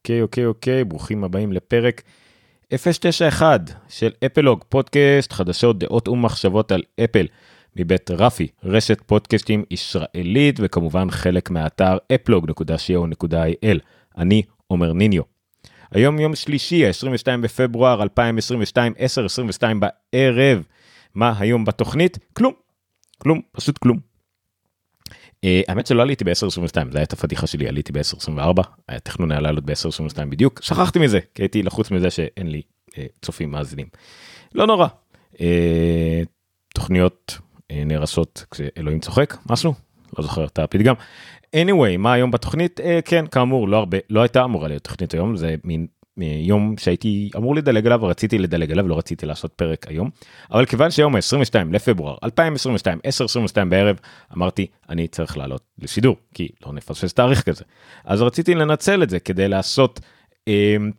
אוקיי, אוקיי, אוקיי, ברוכים הבאים לפרק 091 של אפלוג, פודקאסט, חדשות, דעות ומחשבות על אפל, מבית רפי, רשת פודקאסטים ישראלית, וכמובן חלק מהאתר אפלוג.co.il. אני עומר ניניו. היום יום שלישי, 22 בפברואר 2022, 10:22 בערב. מה היום בתוכנית? כלום. כלום, פשוט כלום. אה, האמת שלא עליתי ב-10.22 זה הייתה הפדיחה שלי עליתי ב-10.24 היה תכנון היה לעלות ב-10.22 בדיוק שכחתי מזה כי הייתי לחוץ מזה שאין לי אה, צופים מאזינים. לא נורא. אה, תוכניות נהרסות כשאלוהים צוחק משהו לא זוכר את הפתגם. anyway מה היום בתוכנית כן כאמור לא הרבה לא הייתה אמורה להיות תוכנית היום זה מין יום שהייתי אמור לדלג עליו רציתי לדלג עליו לא רציתי לעשות פרק היום. אבל כיוון שיום ה-22 לפברואר 2022 10:22 בערב אמרתי אני צריך לעלות לשידור כי לא נפספס תאריך כזה. אז רציתי לנצל את זה כדי לעשות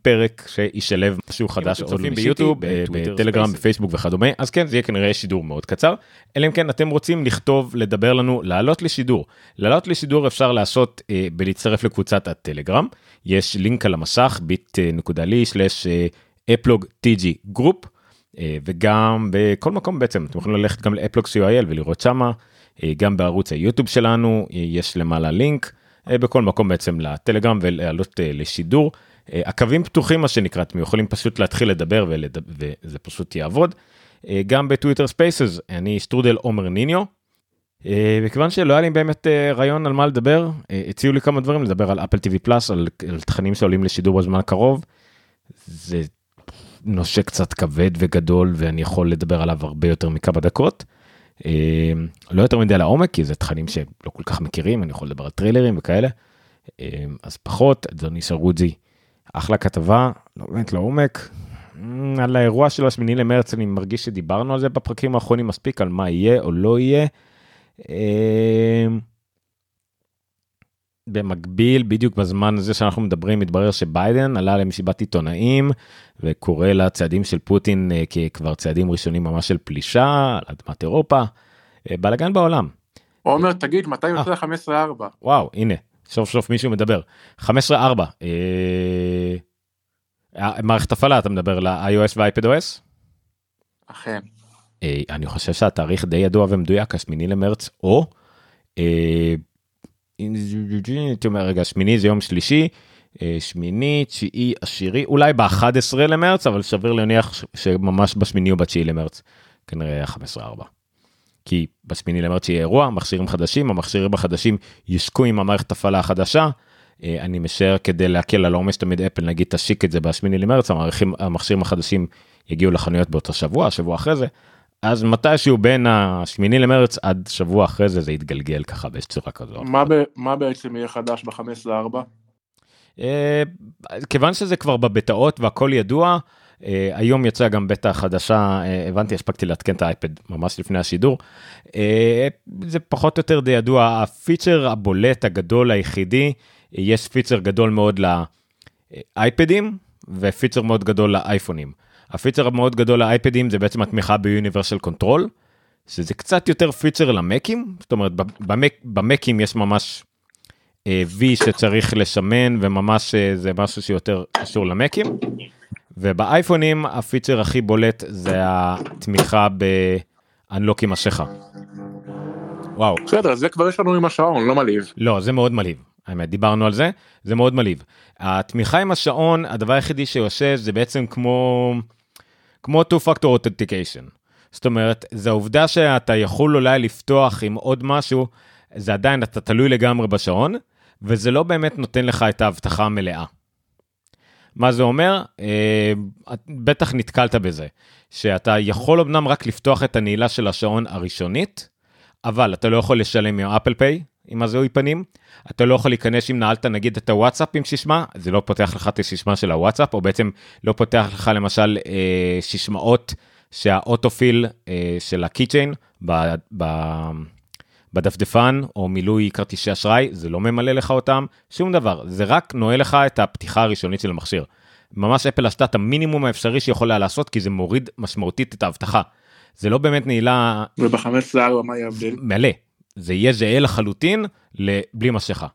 פרק שישלב משהו חדש עוד ביוטיוב בטלגרם בפייסבוק וכדומה אז כן זה יהיה כנראה שידור מאוד קצר אלא אם כן אתם רוצים לכתוב לדבר לנו לעלות לשידור לעלות לשידור אפשר לעשות אה, בלהצטרף לקבוצת הטלגרם. יש לינק על המסך bit.ly/אפלוג tg group וגם בכל מקום בעצם אתם יכולים ללכת גם לאפלוג co.il ולראות שמה אה, גם בערוץ היוטיוב שלנו אה, יש למעלה לינק אה, בכל מקום בעצם לטלגרם ולעלות לשידור. הקווים פתוחים מה שנקרא אתם יכולים פשוט להתחיל לדבר ולדבר, וזה פשוט יעבוד. גם בטוויטר Spaces אני שטרודל עומר ניניו מכיוון אה, שלא היה לי באמת אה, רעיון על מה לדבר אה, הציעו לי כמה דברים לדבר על אפל טיווי פלאס על, על תכנים שעולים לשידור בזמן הקרוב. זה נושא קצת כבד וגדול ואני יכול לדבר עליו הרבה יותר מכמה דקות. לא יותר מדי לעומק כי זה תכנים שלא כל כך מכירים אני יכול לדבר על טריילרים וכאלה. אז פחות אדוני שרודזי אחלה כתבה לא באמת לעומק. על האירוע של השמיני למרץ אני מרגיש שדיברנו על זה בפרקים האחרונים מספיק על מה יהיה או לא יהיה. אמ, במקביל בדיוק בזמן הזה שאנחנו מדברים מתברר שביידן עלה למסיבת עיתונאים וקורא לצעדים של פוטין אה, ככבר צעדים ראשונים ממש של פלישה על אדמת אירופה. אה, בלאגן בעולם. עומר תגיד מתי יוצא 15-4? וואו הנה סוף סוף מישהו מדבר 15-4. מערכת הפעלה אתה מדבר ל-iOS ו-iPad OS? אכן. אה, אני חושב שהתאריך די ידוע ומדויק השמיני למרץ או אה, הייתי אומר רגע שמיני זה יום שלישי אה, שמיני תשיעי עשירי אולי ב-11 למרץ אבל סביר להניח שממש בשמיני או בתשיעי למרץ כנראה 15 4. כי בשמיני למרץ יהיה אירוע מכשירים חדשים המכשירים החדשים ישקו עם המערכת הפעלה החדשה. אני משער כדי להקל על העומס תמיד אפל נגיד תשיק את זה בשמיני למרץ המכשירים החדשים יגיעו לחנויות באותו שבוע שבוע אחרי זה אז מתישהו בין השמיני למרץ עד שבוע אחרי זה זה יתגלגל ככה באיזו צורה כזו. מה, ב, מה בעצם יהיה חדש ב-15 ל-4? אה, כיוון שזה כבר בבטאות והכל ידוע, אה, היום יצאה גם בטא חדשה, אה, הבנתי, הספקתי לעדכן את האייפד ממש לפני השידור. זה פחות או יותר די ידוע, הפיצ'ר הבולט הגדול היחידי, יש פיצ'ר גדול מאוד לאייפדים ופיצ'ר מאוד גדול לאייפונים. הפיצ'ר המאוד גדול לאייפדים זה בעצם התמיכה ב Universal Control, שזה קצת יותר פיצ'ר למקים, זאת אומרת במק, במקים יש ממש אה, V שצריך לסמן וממש אה, זה משהו שיותר קשור למקים, ובאייפונים הפיצ'ר הכי בולט זה התמיכה ב unlock עם מסכה. וואו. בסדר, זה כבר יש לנו עם השעון, לא מלהיב. לא, זה מאוד מלהיב. האמת, דיברנו על זה, זה מאוד מלהיב. התמיכה עם השעון, הדבר היחידי שעושה זה בעצם כמו... כמו two factor authentication. זאת אומרת, זה העובדה שאתה יכול אולי לפתוח עם עוד משהו, זה עדיין, אתה תלוי לגמרי בשעון, וזה לא באמת נותן לך את ההבטחה המלאה. מה זה אומר? אה, בטח נתקלת בזה, שאתה יכול אמנם רק לפתוח את הנעילה של השעון הראשונית, אבל אתה לא יכול לשלם עם אפל פיי, עם הזיהוי פנים, אתה לא יכול להיכנס אם נעלת נגיד את הוואטסאפ עם שישמע, זה לא פותח לך את השישמע של הוואטסאפ, או בעצם לא פותח לך למשל אה, שישמעות שהאוטופיל אה, של הקיצ'יין בדפדפן, או מילוי כרטיסי אשראי, זה לא ממלא לך אותם, שום דבר, זה רק נועל לך את הפתיחה הראשונית של המכשיר. ממש אפל עשתה את המינימום האפשרי שיכולה לעשות, כי זה מוריד משמעותית את האבטחה. זה לא באמת נעילה... וב-15 מה יהיה הבדל? מלא. זה יהיה זהה לחלוטין לבלי מסכה.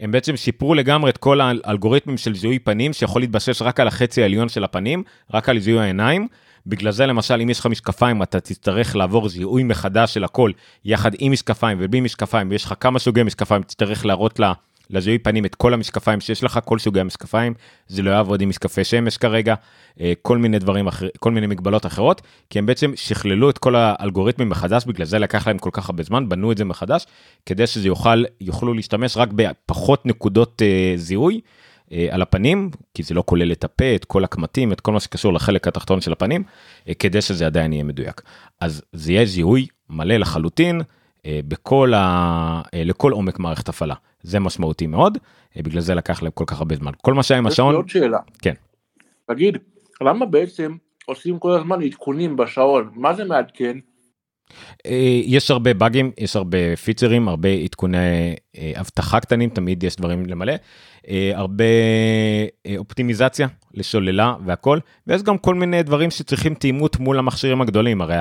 הם בעצם שיפרו לגמרי את כל האלגוריתמים של זיהוי פנים שיכול להתבסס רק על החצי העליון של הפנים, רק על זיהוי העיניים. בגלל זה למשל אם יש לך משקפיים אתה תצטרך לעבור זיהוי מחדש של הכל יחד עם משקפיים ובלי משקפיים ויש לך כמה סוגי משקפיים תצטרך להראות לה לזיהוי פנים את כל המשקפיים שיש לך, כל סוגי המשקפיים, זה לא יעבוד עם משקפי שמש כרגע, אה, כל מיני דברים אחרים, כל מיני מגבלות אחרות, כי הם בעצם שכללו את כל האלגוריתמים מחדש, בגלל זה לקח להם כל כך הרבה זמן, בנו את זה מחדש, כדי שזה יוכל, יוכלו להשתמש רק בפחות נקודות אה, זיהוי. אה, על הפנים, כי זה לא כולל את הפה, את כל הקמטים, את כל מה שקשור לחלק התחתון של הפנים, כדי שזה עדיין יהיה מדויק. אז זה יהיה זיהוי מלא לחלוטין, בכל ה... לכל עומק מערכת הפעלה. זה משמעותי מאוד, אה, בגלל זה לקח להם כל כך הרבה זמן. כל מה שהיה עם השעון... יש לי עוד שאלה. כן. תגיד, למה בעצם עושים כל הזמן עדכונים בשעון? מה זה מעדכן? אה, יש הרבה באגים, יש הרבה פיצרים, הרבה עדכוני אה, אבטחה קטנים, תמיד יש דברים למלא, הרבה אופטימיזציה לשוללה והכל, ויש גם כל מיני דברים שצריכים תאימות מול המכשירים הגדולים, הרי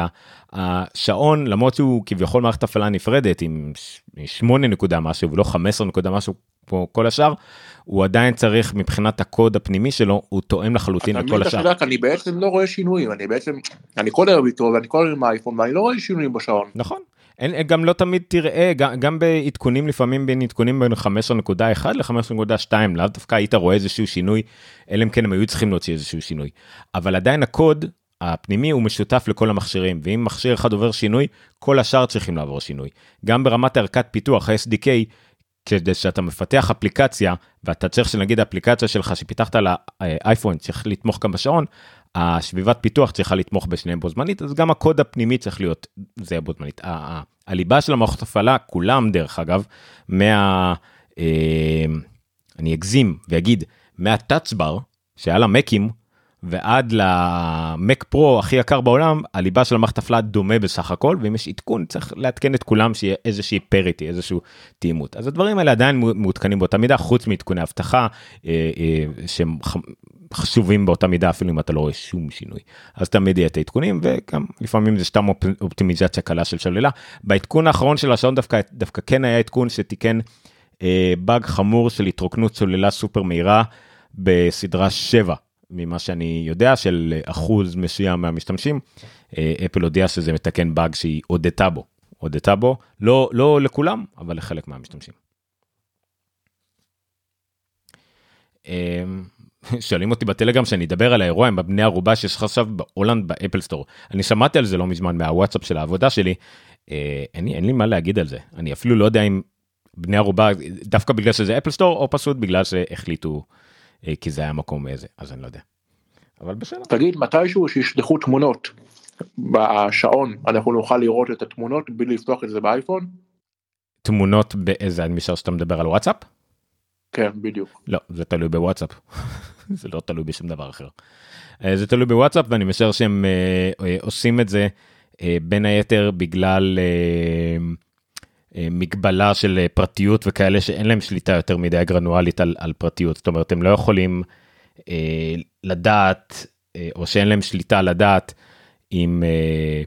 השעון, למרות שהוא כביכול מערכת הפעלה נפרדת עם 8 נקודה משהו ולא 15 נקודה משהו כמו כל השאר, הוא עדיין צריך מבחינת הקוד הפנימי שלו, הוא תואם לחלוטין לכל השאר. יודע, אני בעצם לא רואה שינויים, אני בעצם, אני כל היום איתו ואני כל היום עם האייפון ואני לא רואה שינויים בשעון. נכון. אין, גם לא תמיד תראה, גם, גם בעדכונים לפעמים בין עדכונים בין 15.1 ל-15.2, לאו דווקא היית רואה איזשהו שינוי, אלא אם כן הם היו צריכים להוציא איזשהו שינוי. אבל עדיין הקוד הפנימי הוא משותף לכל המכשירים, ואם מכשיר אחד עובר שינוי, כל השאר צריכים לעבור שינוי. גם ברמת ערכת פיתוח, ה-SDK, כדי שאתה מפתח אפליקציה, ואתה צריך שנגיד האפליקציה שלך שפיתחת על האייפון צריך לתמוך גם בשעון, הסביבת פיתוח צריכה לתמוך בשניהם בו זמנית, אז גם הקוד הפנימי צריך להיות זה בו זמנית. הליבה של המערכות הפעלה, כולם דרך אגב, מה... אה, אני אגזים ואגיד, מהטאצבר שהיה למקים, ועד למק פרו הכי יקר בעולם, הליבה של המערכת הפעלה דומה בסך הכל, ואם יש עדכון צריך לעדכן את כולם שיהיה איזושהי פריטי, איזשהו תאימות. אז הדברים האלה עדיין מעודכנים באותה מידה, חוץ מעדכוני אבטחה, אה, אה, שהם חשובים באותה מידה אפילו אם אתה לא רואה שום שינוי. אז תמיד יהיה את העדכונים, וגם לפעמים זה סתם אופטימיזציה קלה של שלילה. בעדכון האחרון של השעון דווקא, דווקא כן היה עדכון שתיקן אה, באג חמור של התרוקנות סוללה סופר מהירה בסדרה 7. ממה שאני יודע של אחוז מסוים מהמשתמשים, אה, אפל הודיע שזה מתקן באג שהיא הודתה בו, הודתה בו, לא, לא לכולם, אבל לחלק מהמשתמשים. אמ, שואלים אותי בטלגרם שאני אדבר על האירוע עם בני ערובה שיש לך עכשיו בהולנד באפל סטור. אני שמעתי על זה לא מזמן מהוואטסאפ של העבודה שלי, אה, אין, אין לי מה להגיד על זה, אני אפילו לא יודע אם בני ערובה דווקא בגלל שזה אפל סטור או פשוט בגלל שהחליטו אה, כי זה היה מקום איזה, אז אני לא יודע. אבל בסדר. תגיד, מתישהו שישלחו תמונות בשעון, אנחנו נוכל לראות את התמונות בלי לפתוח את זה באייפון? תמונות באיזה, אני משער שאתה מדבר על וואטסאפ? כן, בדיוק. לא, זה תלוי בוואטסאפ. זה לא תלוי בשום דבר אחר. אה, זה תלוי בוואטסאפ ואני משער שהם אה, עושים את זה בין היתר בגלל אה, מגבלה של אה, פרטיות וכאלה שאין להם שליטה יותר מדי גרנואלית על, על פרטיות זאת אומרת הם לא יכולים אה, לדעת אה, או שאין להם שליטה לדעת אם אה,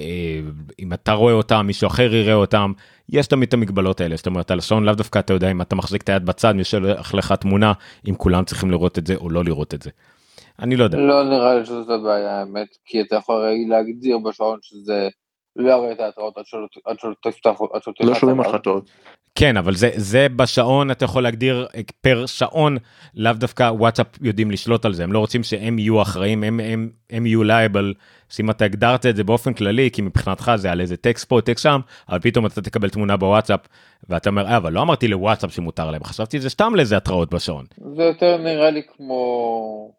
אה, אם אתה רואה אותם מישהו אחר יראה אותם יש תמיד את המגבלות האלה זאת אומרת על השעון לאו דווקא אתה יודע אם אתה מחזיק את היד בצד מי שולח לך תמונה אם כולם צריכים לראות את זה או לא לראות את זה. אני לא יודע. לא נראה לי שזאת בעיה האמת כי אתה יכול להגדיר בשעון שזה. לא יראה את ההתראות עד שלא תפתח, עד שלא לא שומעים אותך טוב. כן אבל זה זה בשעון אתה יכול להגדיר אה, per שעון לאו דווקא וואטסאפ יודעים לשלוט על זה הם לא רוצים שהם יהיו אחראים הם הם הם יהיו liable שאם אתה הגדרת את זה באופן כללי כי מבחינתך זה על איזה טקסט פה טקסט שם אבל פתאום אתה תקבל תמונה בוואטסאפ ואתה אומר אה, אבל לא אמרתי לוואטסאפ שמותר להם חשבתי זה סתם לאיזה התראות בשעון. זה יותר נראה לי כמו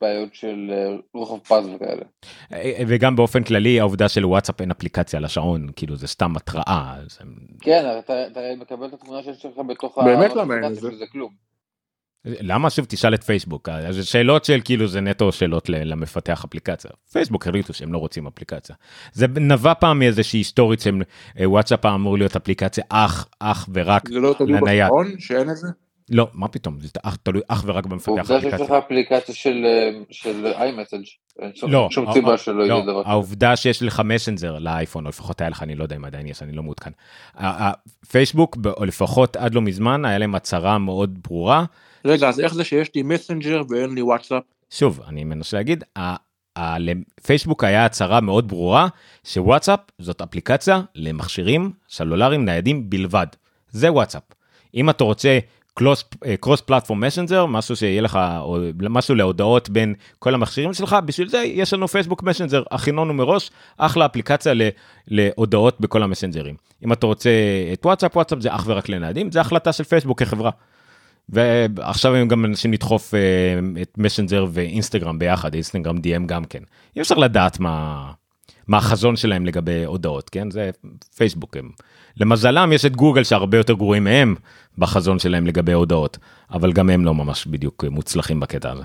בעיות של אה, רוחב פס וכאלה. אה, וגם באופן כללי העובדה של וואטסאפ אין אפליקציה לשעון כאילו זה סתם התראה. זה... כן אתה, אתה מקבל את התמונה שיש לך בתוך באמת למה אין זה? זה כלום. למה שוב תשאל את פייסבוק זה שאלות של כאילו זה נטו שאלות למפתח אפליקציה פייסבוק החליטו שהם לא רוצים אפליקציה זה נבע פעם מאיזושהי היסטורית שהם אה, וואטסאפ אמור להיות אפליקציה אך אך ורק לנייד. זה לא תלוי בשעון שאין את זה? לא, מה פתאום, זה אך, תלוי אך ורק במפתח עובדה שיש לך אפליקציה של אה, של iMessage. אין שום- לא, שום אה, סיבה אה, שלא יהיה לא, דבר כזה. העובדה שיש לך מסנג'ר לאייפון, או לפחות היה לך, אני לא יודע אם עדיין יש, אני לא מעודכן. פייסבוק, או לפחות עד לא מזמן, היה להם הצהרה מאוד ברורה. רגע, אז איך זה שיש לי מסנג'ר ואין לי וואטסאפ? שוב, אני מנסה להגיד, לפייסבוק היה הצהרה מאוד ברורה, שוואטסאפ זאת אפליקציה למכשירים סלולריים ניידים בלבד. זה וואטסאפ. אם אתה רוצה cross platform messenger, משהו שיהיה לך, או משהו להודעות בין כל המכשירים שלך, בשביל זה יש לנו פייסבוק מסנג'ר, הכינונו מראש, אחלה אפליקציה ל- להודעות בכל המסנג'רים. אם אתה רוצה את וואטסאפ, וואטסאפ זה אך ורק לניידים, זה החלטה של פייסבוק כחברה. ועכשיו הם גם מנסים לדחוף אה, את מסנג'ר ואינסטגרם ביחד, אינסטגרם DM גם כן. אי אפשר לדעת מה, מה החזון שלהם לגבי הודעות, כן? זה פייסבוק. הם. למזלם יש את גוגל שהרבה יותר גרועים מהם בחזון שלהם לגבי הודעות, אבל גם הם לא ממש בדיוק מוצלחים בקטע הזה.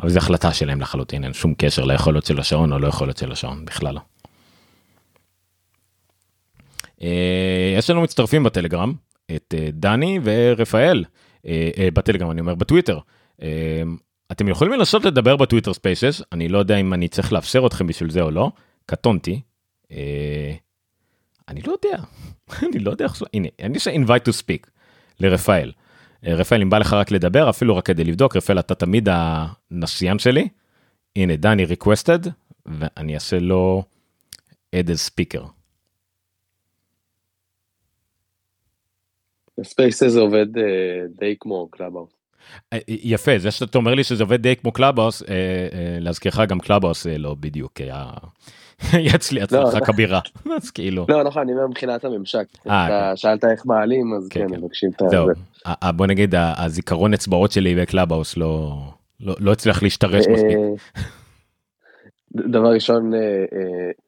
אבל זו החלטה שלהם לחלוטין, אין שום קשר ליכולות של השעון או לא יכולות של השעון, בכלל לא. אה, יש לנו מצטרפים בטלגרם, את אה, דני ורפאל, אה, בטלגרם אני אומר בטוויטר. אתם יכולים לנסות לדבר בטוויטר Spaces, אני לא יודע אם אני צריך לאפשר אתכם בשביל זה או לא, קטונתי. אני לא יודע, אני לא יודע זה, הנה, אני עושה invite to speak לרפאל. אה, רפאל, אם בא לך רק לדבר, אפילו רק כדי לבדוק, רפאל, אתה תמיד הנסיין שלי. הנה, דני requested, ואני אעשה לו add as speaker. Spaces זה עובד אה, די כמו קלאבהאוס. אה, יפה, זה שאתה אומר לי שזה עובד די כמו קלאבהאוס, להזכירך גם קלאבהאוס אה, לא בדיוק היה, היה אצלי הצלחה כבירה, אז כאילו, לא נכון אני אומר מבחינת הממשק. אה, אתה שאלת איך מעלים אז כן, כן כן. מבקשים את זה. בוא נגיד הזיכרון אצבעות שלי בקלאבהאוס לא לא לא הצליח להשתרש מספיק. אה, ד- דבר ראשון, אה,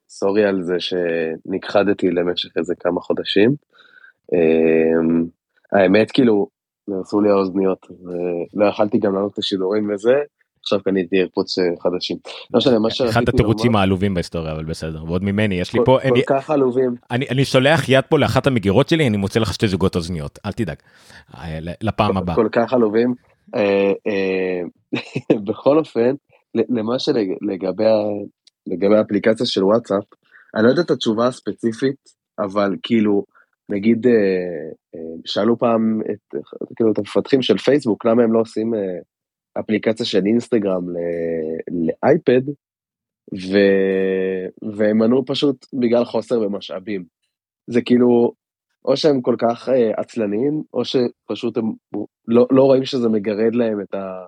sorry על זה שנכחדתי למשך איזה כמה חודשים. אה, האמת, כאילו, נהרסו לי האוזניות, ולא יכלתי גם לעלות את השידורים וזה, עכשיו קניתי AirPods אה, חדשים. לא משנה, מה שרציתי אחד לומר, התירוצים העלובים בהיסטוריה אבל בסדר ועוד ממני יש לי פה כל כך עלובים, אני שולח יד פה לאחת המגירות שלי אני מוצא לך שתי זוגות אוזניות אל תדאג אה, לפעם הבאה. כל כך עלובים. אה, בכל אופן, למה שלגבי לגבי האפליקציה של וואטסאפ, אני לא יודע את התשובה הספציפית, אבל כאילו, נגיד, שאלו פעם את, כאילו, את המפתחים של פייסבוק, למה הם לא עושים אפליקציה של אינסטגרם לאייפד, ו... והם ענו פשוט בגלל חוסר במשאבים. זה כאילו, או שהם כל כך אה, עצלניים, או שפשוט הם לא, לא רואים שזה מגרד להם את, ה,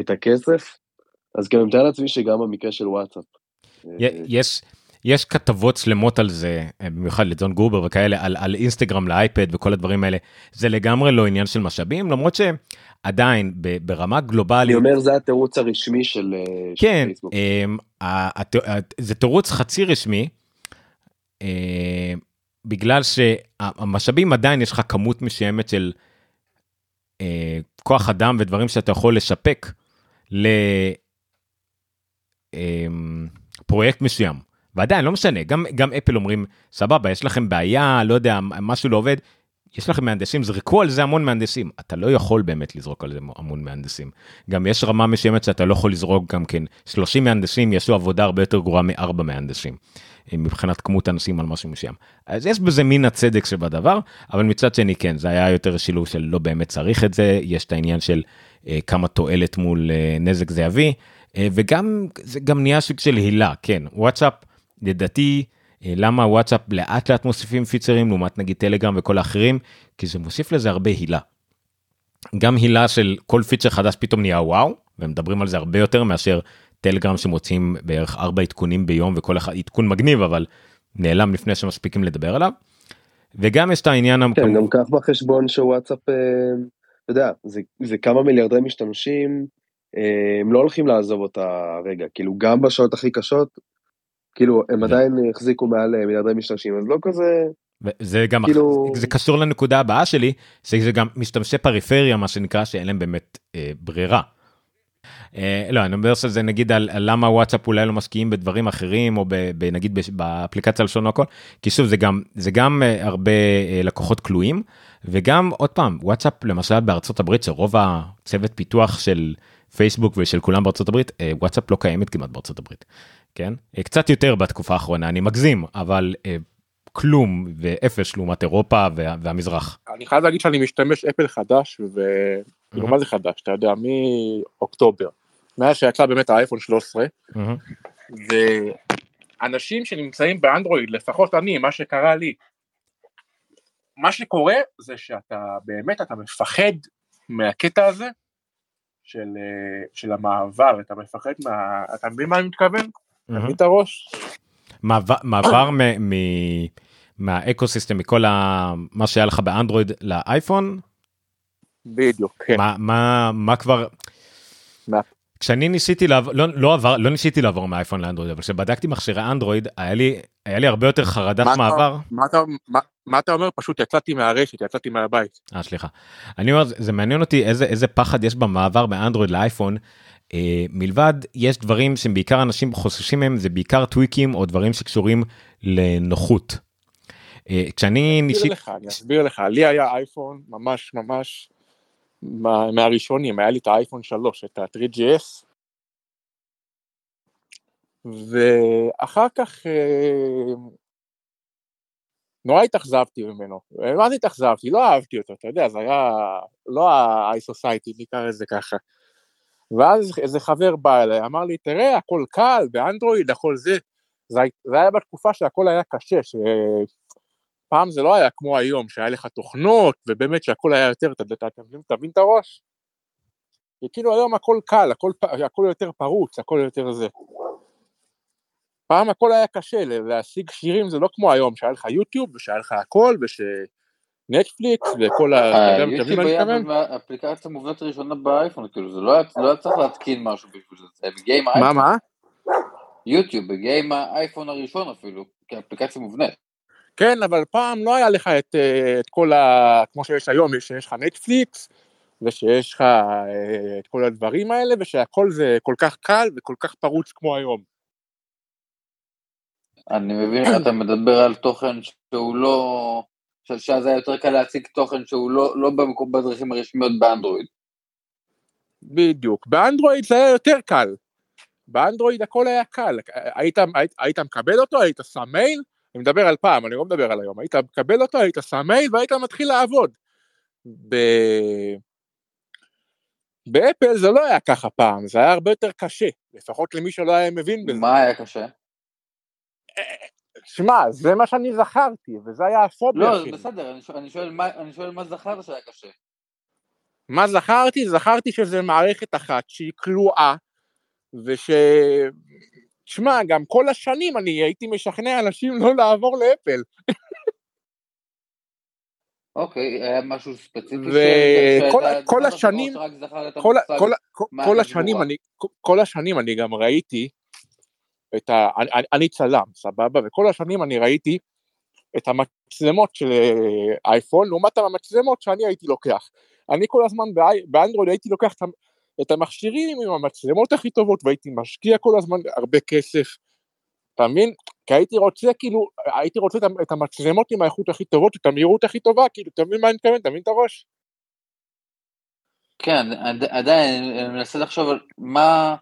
את הכסף. אז כאילו, אני מתאר לעצמי שגם במקרה של וואטסאפ. י- יש יש כתבות שלמות על זה אה, במיוחד לג'ון גובר וכאלה על, על אינסטגרם לאייפד וכל הדברים האלה זה לגמרי לא עניין של משאבים למרות שעדיין ב- ברמה אני גלובלית אומר, זה התירוץ הרשמי של, אה, כן פייסבוק. אמ, זה תירוץ חצי רשמי. אה, בגלל שהמשאבים עדיין יש לך כמות מסוימת של אה, כוח אדם ודברים שאתה יכול לשפק לפרויקט מסוים. ועדיין לא משנה גם גם אפל אומרים סבבה יש לכם בעיה לא יודע משהו לא עובד. יש לכם מהנדסים זרקו על זה המון מהנדסים. אתה לא יכול באמת לזרוק על זה המון מהנדסים. גם יש רמה מסוימת שאתה לא יכול לזרוק גם כן. 30 מהנדסים יעשו עבודה הרבה יותר גרועה מארבע מהנדסים אה, מבחינת כמות אנשים על משהו מסוים. אז יש בזה מן הצדק שבדבר אבל מצד שני כן זה היה יותר שילוב של לא באמת צריך את זה. יש את העניין של אה, כמה תועלת מול אה, נזק זה יביא. אה, וגם זה גם נהיה סוג של הילה כן. וואטסאפ לדעתי למה וואטסאפ לאט לאט מוסיפים פיצרים לעומת נגיד טלגרם וכל האחרים כי זה מוסיף לזה הרבה הילה. גם הילה של כל פיצ'ר חדש פתאום נהיה וואו ומדברים על זה הרבה יותר מאשר טלגרם שמוצאים בערך ארבע עדכונים ביום וכל אחד עדכון מגניב אבל נעלם לפני שמספיקים לדבר עליו. וגם יש את העניין כן, המקומי. גם קח בחשבון שוואטסאפ, אה, אתה יודע, זה, זה כמה מיליארדי משתמשים, אה, הם לא הולכים לעזוב אותה רגע, כאילו גם בשעות הכי קשות, כאילו הם כן. עדיין החזיקו מעל אה, מיליארדי משתמשים, אז לא כזה, וזה גם כאילו- זה קשור לנקודה הבאה שלי שזה גם משתמשי פריפריה מה שנקרא שאין להם באמת אה, ברירה. אה, לא, אני אומר שזה נגיד על, על למה וואטסאפ אולי לא משקיעים בדברים אחרים או ב, ב, נגיד בש- באפליקציה לשון הכל, כי שוב זה גם זה גם אה, הרבה אה, לקוחות כלואים וגם עוד פעם וואטסאפ למשל בארצות הברית שרוב הצוות פיתוח של פייסבוק ושל כולם בארצות הברית אה, וואטסאפ לא קיימת כמעט בארצות הברית. כן אה, קצת יותר בתקופה האחרונה אני מגזים אבל אה, כלום ואפס לעומת אירופה וה, והמזרח. אני חייב להגיד שאני משתמש אפל חדש, וכאילו Mhm. מה זה חדש, אתה יודע, מאוקטובר. מאז שיצא באמת האייפון 13, מהמם. ואנשים שנמצאים באנדרואיד, לפחות אני, מה שקרה לי, מה שקורה זה שאתה באמת, אתה מפחד מהקטע הזה של, אה, של המעבר, אתה מפחד מה... אתה מבין מה אני מתכוון? אתה. מבין את הראש? מעבר, מהאקו סיסטם מכל ה, מה שהיה לך באנדרואיד לאייפון בדיוק, כן. מה מה מה כבר. מה? כשאני ניסיתי לעבור לא לא עבר לא ניסיתי לעבור מאייפון לאנדרואיד אבל כשבדקתי מכשירי אנדרואיד היה לי היה לי הרבה יותר חרדת מה אתה- מעבר. מה אתה, מה, מה אתה אומר? פשוט יצאתי מהרשת, יצאתי מהבית. אה סליחה. אני אומר זה מעניין אותי איזה איזה פחד יש במעבר מאנדרואיד לאייפון. אה, מלבד יש דברים שבעיקר אנשים חוששים מהם זה בעיקר טוויקים או דברים שקשורים לנוחות. אה, כשאני אני ניסיתי אסביר לך, אני אסביר לך, לי היה אייפון ממש ממש מה- מהראשונים, היה לי את האייפון 3, את ה-3GS, ואחר כך אה, נורא התאכזבתי ממנו, מה זה התאכזבתי? לא אהבתי אותו, אתה יודע, זה היה לא ה-high society, נקרא לזה ככה. ואז איזה חבר בא אליי, אמר לי, תראה, הכל קל, באנדרואיד, הכל זה. זה, זה היה בתקופה שהכל היה קשה, ש... פעם זה לא היה כמו היום, שהיה לך תוכנות, ובאמת שהכל היה יותר, אתה מבין- את הראש? וכאילו היום הכל קל, הכל, הכל יותר פרוץ, הכל יותר זה. פעם הכל היה קשה, להשיג שירים זה לא כמו היום, שהיה לך יוטיוב, ושהיה לך הכל, ושנטפליקס, וכל ה... מבין יוטיוב היה? האפליקציה המובנית הראשונה באייפון, כאילו זה לא היה לא היה צריך להתקין משהו בשביל זה, זה הגיע עם מה, האייפון, מה? יוטיוב הגיע עם האייפון הראשון אפילו, כאפליקציה מובנית. כן, אבל פעם לא היה לך את, אה, את כל ה... כמו שיש היום, יש- שיש לך נטפליקס, ושיש לך אה, את כל הדברים האלה, ושהכל זה כל כך קל וכל כך פרוץ כמו היום. אני מבין שאתה מדבר על תוכן שהוא לא... ש- שאז היה יותר קל להציג תוכן שהוא לא, לא במקום בדרכים הרשמיות באנדרואיד. בדיוק. באנדרואיד זה היה יותר קל. באנדרואיד הכל היה קל. היית, היית, היית מקבל אותו, היית שם מייל, אני מדבר על פעם, אני לא מדבר על היום. היית מקבל אותו, היית שם מייל והיית מתחיל לעבוד. ב... באפל זה לא היה ככה פעם, זה היה הרבה יותר קשה, לפחות למי שלא היה מבין בזה. מה היה קשה? שמע, זה מה שאני זכרתי, וזה היה הפוביה לא, שלי. זה בסדר, אני שואל, אני שואל מה, אני שואל מה זכרת שהיה קשה. מה זכרתי? זכרתי שזה מערכת אחת שהיא כלואה, וש... תשמע, גם כל השנים אני הייתי משכנע אנשים לא לעבור לאפל. אוקיי, היה משהו ספציפי וכל- זכרת השנים- כל, השנים? אני, כל השנים אני גם ראיתי את ה... אני, אני- צלם, סבבה? וכל השנים אני ראיתי את המצלמות של אה, אייפון לעומת המצלמות שאני הייתי לוקח. אני כל הזמן באי- באנדרואיד הייתי לוקח את המכשירים עם המצלמות הכי טובות והייתי משקיע כל הזמן הרבה כסף. אתה מבין? כי הייתי רוצה כאילו, הייתי רוצה את המצלמות עם האיכות הכי טובות, את המהירות הכי טובה, כאילו, אתה מבין מה אני מתכוון? אתה מבין את הראש? כן, עד- עדיין, אני מנסה לחשוב על מה,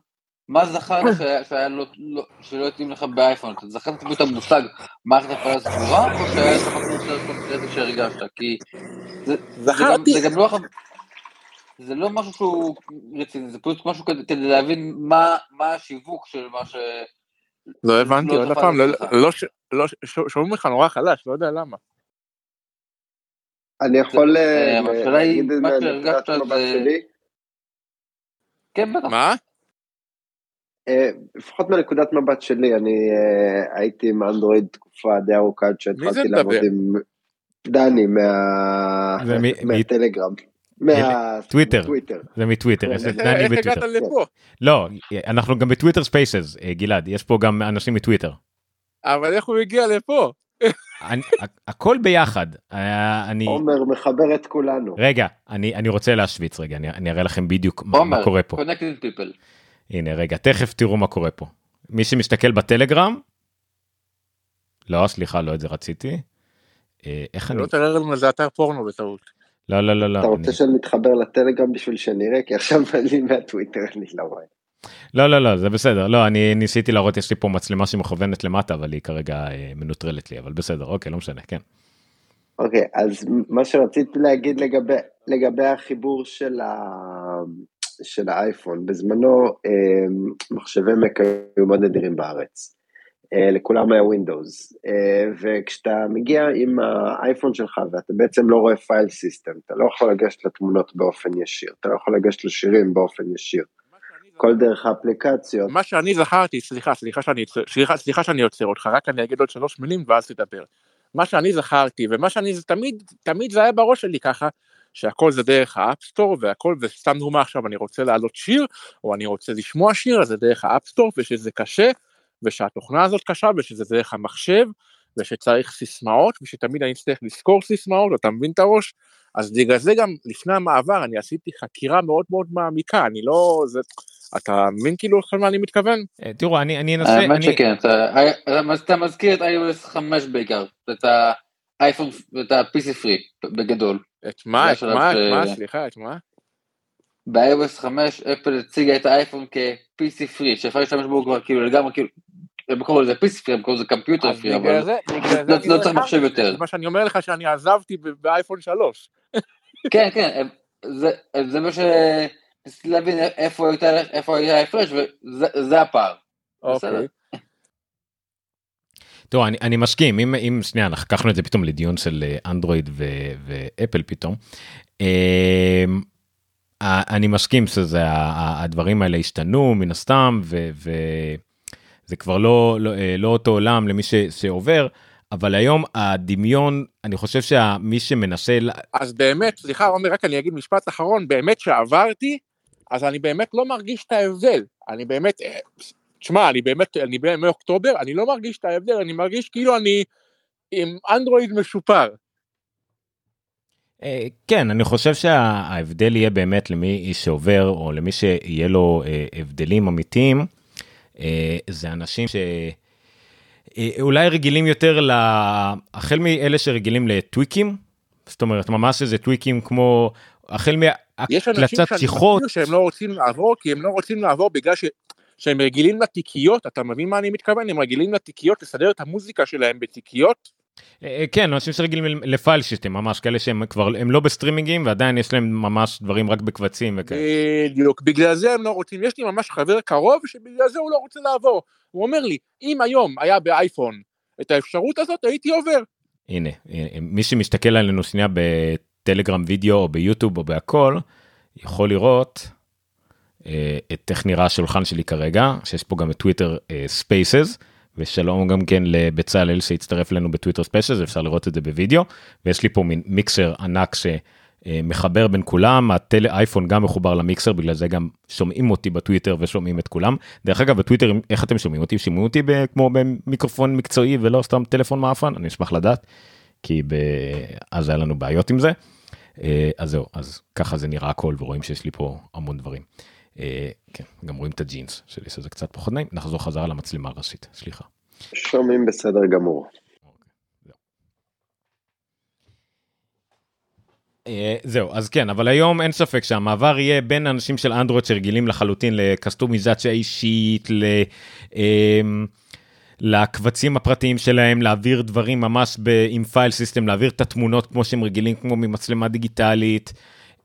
מה זכרת שהיה, לא, לא, שלא התאים לך באייפון, אתה זכרת בדיוק את המושג מערכת הפעלה סגורה, או שהיה לך יותר קונקרטי שהרגשת, כי זה, גם, זכרתי, זה גם לא, זה לא משהו שהוא רציני, זה פשוט משהו כדי, כדי להבין מה, מה השיווק של מה ש... לא הבנתי, עוד פעם, לא- אצלך. לא ש- לא שומעים לך נורא חלש, לא יודע למה. אני יכול אה, אה, להגיד את זה שהרגשת מנקודת מבט שלי? כן, בטח. מה? אה, לפחות מנקודת מבט שלי, אני אה, הייתי עם אנדרואיד תקופה די ארוכה עד שהתחלתי לעבוד? עם דני מהטלגרם. טוויטר. טוויטר. זה מטוויטר יש את דני איך הגעת לפה? לא אנחנו גם בטוויטר Spaces גלעד יש פה גם אנשים מטוויטר. אבל איך הוא הגיע לפה? אני, הכל ביחד. אה, אני... עומר מחבר את כולנו. רגע, אני, אני רוצה להשוויץ רגע, אני, אני אראה לכם בדיוק מה, מה קורה פה. connected people. הנה, רגע, תכף תראו מה קורה פה. מי שמסתכל בטלגרם, לא, סליחה, לא את זה רציתי. אה, איך אני... לא תראה לנו איזה אתר פורנו בטעות. לא, לא, לא, לא. אתה רוצה אני- שנתחבר לטלגרם בשביל שנראה? כי עכשיו אני מהטוויטר אני לא רואה. לא, לא, לא, זה בסדר. לא, אני ניסיתי להראות, יש לי פה מצלמה שמכוונת למטה, אבל היא כרגע אה, מנוטרלת לי, אבל בסדר, אוקיי, לא משנה, כן. אוקיי, אז מה שרציתי להגיד לגבי, לגבי החיבור של, ה, של האייפון, בזמנו אה, מחשבי מק היו מאוד נדירים בארץ. אה, לכולם היה ווינדוס, אה, וכשאתה מגיע עם האייפון שלך ואתה בעצם לא רואה file system, אתה לא יכול לגשת לתמונות באופן ישיר, אתה לא יכול לגשת לשירים באופן ישיר, כל דרך האפליקציות. מה שאני זכרתי, סליחה, סליחה שאני, סליחה, סליחה שאני עוצר אותך, רק אני אגיד עוד שלוש מילים ואז תדבר. מה שאני זכרתי, ומה שאני, תמיד, תמיד זה היה בראש שלי ככה, שהכל זה דרך ה App Store, והכל, וסתם דוגמה עכשיו, אני רוצה להעלות שיר, או אני רוצה לשמוע שיר, אז זה דרך ה App Store, ושזה קשה, ושהתוכנה הזאת קשה, ושזה דרך המחשב, ושצריך סיסמאות, ושתמיד אני אצטרך לזכור סיסמאות, אתה מבין את הראש? אז בגלל זה גם לפני המעבר אני עשיתי חקירה מאוד מאוד מעמיקה, אני לא, זה, אתה מבין כאילו למה אני מתכוון? אה, תראו, אני אני אנסה, האמת אני- שכן, אתה- אתה מזכיר את iOS 5 בעיקר, את האייפון, את ה-PC פרי בגדול. את מה, את מה, את מה, סליחה, את מה? ב-iOS 5 אפל הציגה את האייפון כ-PC פרי, שאפשר להשתמש בו כבר כאילו לגמרי כאילו, הם קוראים לזה PC פרי, הם קוראים לזה קמפיוטר פרי, אבל לא- לא צריך הכנתי מחשב יותר. מה שאני אומר לך שאני עזבתי באייפון 3. כן כן, זה- מה ש... ניסיתי להבין איפה הייתה ההפרש וזה הפער. אוקיי. תראו, אני, אני מסכים, אם, אם שנייה, אנחנו לקחנו את זה פתאום לדיון של אה, אנדרואיד ו- ואפל פתאום. אה, אה, אני מסכים שזה, הדברים האלה השתנו מן הסתם, ו- וזה כבר לא, לא, אה, לא אותו עולם למי ש, שעובר, אבל היום הדמיון, אני חושב שמי שמנסה, אז באמת, סליחה עומר, רק אני אגיד משפט אחרון, באמת שעברתי, אז אני באמת לא מרגיש את ההבדל. אני באמת, אה, תשמע, אני באמת, אני מאוקטובר, אני לא מרגיש את ההבדל, אני מרגיש כאילו אני עם אנדרואיד משופר. אה, כן, אני חושב שההבדל יהיה באמת למי שעובר, או למי שיהיה לו אה, הבדלים אמיתיים, אה, זה אנשים שאולי רגילים יותר, ל... החל מאלה שרגילים לטוויקים, זאת אומרת, ממש איזה טוויקים כמו, החל יש אנשים מהקלצת שאני שיחות, מכיר שהם לא רוצים לעבור, כי הם לא רוצים לעבור בגלל ש... שהם רגילים לתיקיות, אתה מבין מה אני מתכוון? הם רגילים לתיקיות, לסדר את המוזיקה שלהם בתיקיות. אה, כן, אנשים שרגילים לפייל שיסטם, ממש כאלה שהם כבר, הם לא בסטרימינגים ועדיין יש להם ממש דברים רק בקבצים וכאלה. בדיוק, בגלל זה הם לא רוצים, יש לי ממש חבר קרוב שבגלל זה הוא לא רוצה לעבור. הוא אומר לי, אם היום היה באייפון את האפשרות הזאת, הייתי עובר. הנה, אה, מי שמסתכל עלינו שנייה בטלגרם וידאו או ביוטיוב או בהכל, יכול לראות אה, את איך נראה השולחן שלי כרגע, שיש פה גם את טוויטר Spaces, ושלום גם כן לבצלאל שהצטרף אלינו בטוויטר Spaces, אפשר לראות את זה בווידאו, ויש לי פה מין מיקסר ענק שמחבר בין כולם, הטל אייפון גם מחובר למיקסר, בגלל זה גם שומעים אותי בטוויטר ושומעים את כולם. דרך אגב, בטוויטר, איך אתם שומעים אותי? שומעים אותי כמו במיקרופון מקצועי ולא סתם טלפון מעפן? אני אשמח לדעת, כי ב... אז היה לנו בעיות עם זה. אה, אז זהו, אז ככה זה נראה הכל ורואים שיש לי פה המון דברים. אה, כן, גם רואים את הג'ינס שלי שזה קצת פחות נעים, נחזור חזרה למצלמה הראשית, סליחה. שומעים בסדר גמור. אה, זהו, אז כן, אבל היום אין ספק שהמעבר יהיה בין אנשים של אנדרואיד שרגילים לחלוטין לקסטומיזציה אישית, ל... אמ, לקבצים הפרטיים שלהם, להעביר דברים ממש ב... עם file system, להעביר את התמונות כמו שהם רגילים, כמו ממצלמה דיגיטלית.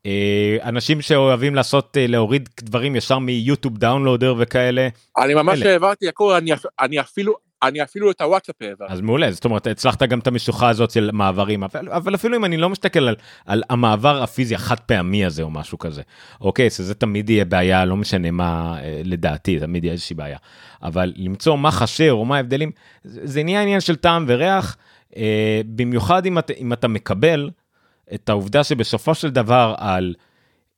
אה, אנשים שאוהבים לעשות, אה, להוריד דברים ישר מיוטיוב downloader וכאלה, אני ממש אלה. העברתי הכל, אני, אני אפילו, אני אפילו את הוואטסאפ העברתי. אז מעולה, זאת אומרת, הצלחת גם את המשוכה הזאת של מעברים, אבל, אבל אפילו אם אני לא מסתכל על, על המעבר הפיזי החד פעמי הזה או משהו כזה, אוקיי, שזה תמיד יהיה בעיה, לא משנה מה, אה, לדעתי, תמיד יהיה איזושהי בעיה. אבל למצוא מה חשר או מה ההבדלים, זה, זה נהיה עניין של טעם וריח, אה, במיוחד אם, את, אם אתה מקבל את העובדה שבסופו של דבר על,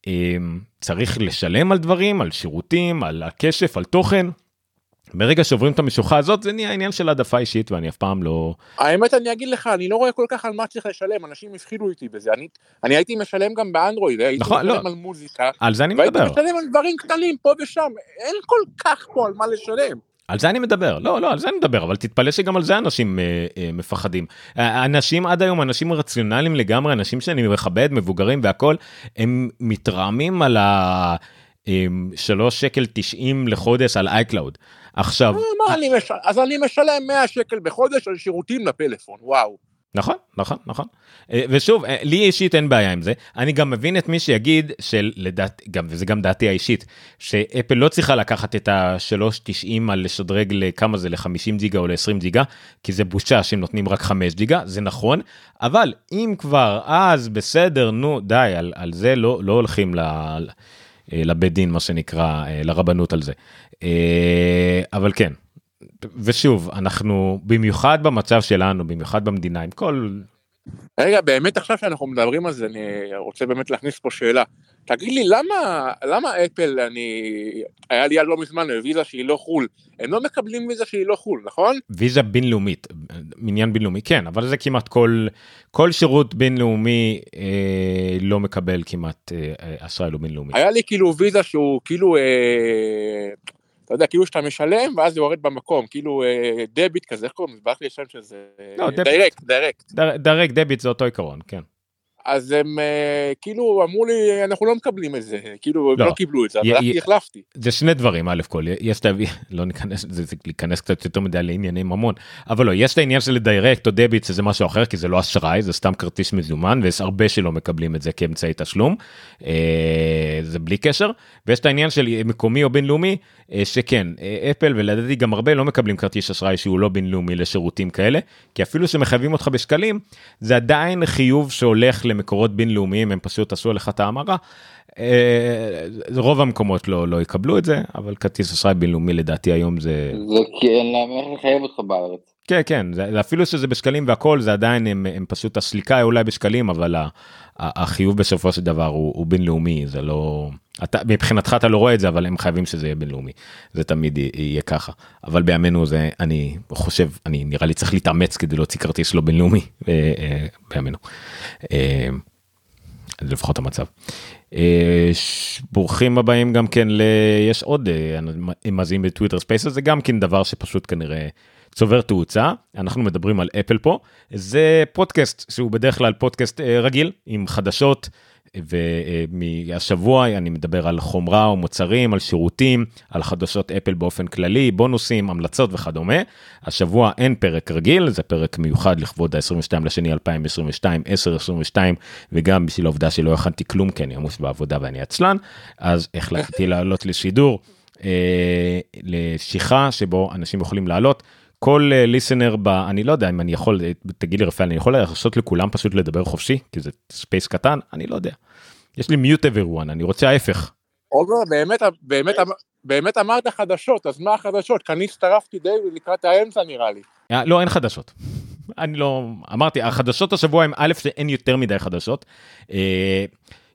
אה, צריך לשלם על דברים, על שירותים, על הכשף, על תוכן. ברגע שעוברים את המשוכה הזאת זה נהיה עניין של העדפה אישית ואני אף פעם לא האמת אני אגיד לך אני לא רואה כל כך על מה צריך לשלם אנשים הפחידו איתי בזה אני אני הייתי משלם גם באנדרואיד הייתי נכון, משלם לא. על מוזיקה על זה אני והייתי מדבר משלם על דברים קטנים פה ושם אין כל כך פה על מה לשלם. על זה אני מדבר. לא לא על זה אני מדבר אבל תתפלא שגם על זה אנשים אה, אה, מפחדים. אה, אנשים עד היום אנשים רציונליים לגמרי אנשים שאני מכבד מבוגרים והכל הם מתרעמים על ה... אה, שלוש שקל 90 לחודש על iCloud עכשיו אה, מה אני משלם אז אני משלם 100 שקל בחודש על שירותים לפלאפון וואו. נכון נכון נכון. אה, ושוב אה, לי אישית אין בעיה עם זה. אני גם מבין את מי שיגיד שלדעת גם וזה גם דעתי האישית שאפל לא צריכה לקחת את ה-3.90 על לשדרג לכמה זה ל-50 ג'יגה או ל-20 ג'יגה כי זה בושה שהם נותנים רק 5 ג'יגה זה נכון. אבל אם כבר אז בסדר נו די על, על זה לא לא הולכים ל... אה, לבית דין מה שנקרא לרבנות על זה. אבל כן ושוב אנחנו במיוחד במצב שלנו במיוחד במדינה עם כל רגע באמת עכשיו שאנחנו מדברים על זה אני רוצה באמת להכניס פה שאלה תגיד לי למה למה אפל אני היה לי עד לא מזמן ויזה שהיא לא חול הם לא מקבלים ויזה שהיא לא חול נכון? ויזה בינלאומית מניין בינלאומי כן אבל זה כמעט כל כל שירות בינלאומי אה, לא מקבל כמעט אה, אשראי לא בינלאומי. היה לי כאילו ויזה שהוא כאילו אה, אתה יודע כאילו שאתה משלם ואז זה יורד במקום. כאילו אה, debit כזה איך קוראים לזה? ברח לי השם של זה. לא. direct direct. direct debit זה אותו עיקרון כן. אז הם אה, כאילו אמרו לי אנחנו לא מקבלים את זה. כאילו הם לא. לא קיבלו את זה אבל הלכתי החלפתי. זה שני דברים א' כל. יש להביא לא ניכנס זה, להיכנס קצת יותר מדי לענייני ממון אבל לא יש את העניין של direct או debit שזה משהו אחר כי זה לא אשראי זה סתם כרטיס מזומן ויש הרבה שלא מקבלים את זה כאמצעי תשלום. אה, זה בלי קשר. ויש את העניין של מקומי או בינלאומי שכן אה, אפל ולדעתי גם הרבה לא מקבלים כרטיס אשראי שהוא לא בינלאומי לשירותים כאלה כי אפילו שמחייבים אותך בשקלים זה עדיין חיוב שהולך למקורות בינלאומיים הם פשוט עשו לך את ההמרה. אה, רוב המקומות לא לא יקבלו את זה אבל כרטיס אשראי בינלאומי לדעתי היום זה זה כי אין להם איך לחייב אותך בארץ. כן כן זה, אפילו שזה בשקלים והכל זה עדיין הם, הם פשוט הסליקה אולי בשקלים אבל החיוב בסופו של דבר הוא, הוא בינלאומי זה לא אתה מבחינתך אתה לא רואה את זה אבל הם חייבים שזה יהיה בינלאומי זה תמיד יהיה ככה אבל בימינו זה אני חושב אני נראה לי צריך להתאמץ כדי להוציא כרטיס לא בינלאומי אה, אה, בימינו. אה, זה לפחות המצב. ברוכים הבאים גם כן ל... יש עוד מאזינים בטוויטר Space זה גם כן דבר שפשוט כנראה צובר תאוצה אנחנו מדברים על אפל פה זה פודקאסט שהוא בדרך כלל פודקאסט אה, רגיל עם חדשות ומהשבוע אני מדבר על חומרה או מוצרים על שירותים על חדשות אפל באופן כללי בונוסים המלצות וכדומה השבוע אין פרק רגיל זה פרק מיוחד לכבוד ה-22 לשני 2022 1022 וגם בשביל העובדה שלא הכנתי כלום כי אני עמוס בעבודה ואני עצלן אז החלטתי לעלות לשידור אה, לשיחה שבו אנשים יכולים לעלות. כל listener ב... אני לא יודע אם אני יכול, אה, תגיד לי רפאל, אני יכול להרשות לכולם פשוט לדבר חופשי, כי זה space קטן, אני לא יודע. יש לי mute everyone, אני רוצה ההפך. עומר באמת באמת באמת אמרת חדשות אז מה החדשות כי אני הצטרפתי די לקראת האמצע נראה לי. אה, לא, אין חדשות. אני לא... אמרתי, החדשות השבוע הם א', שאין יותר מדי חדשות.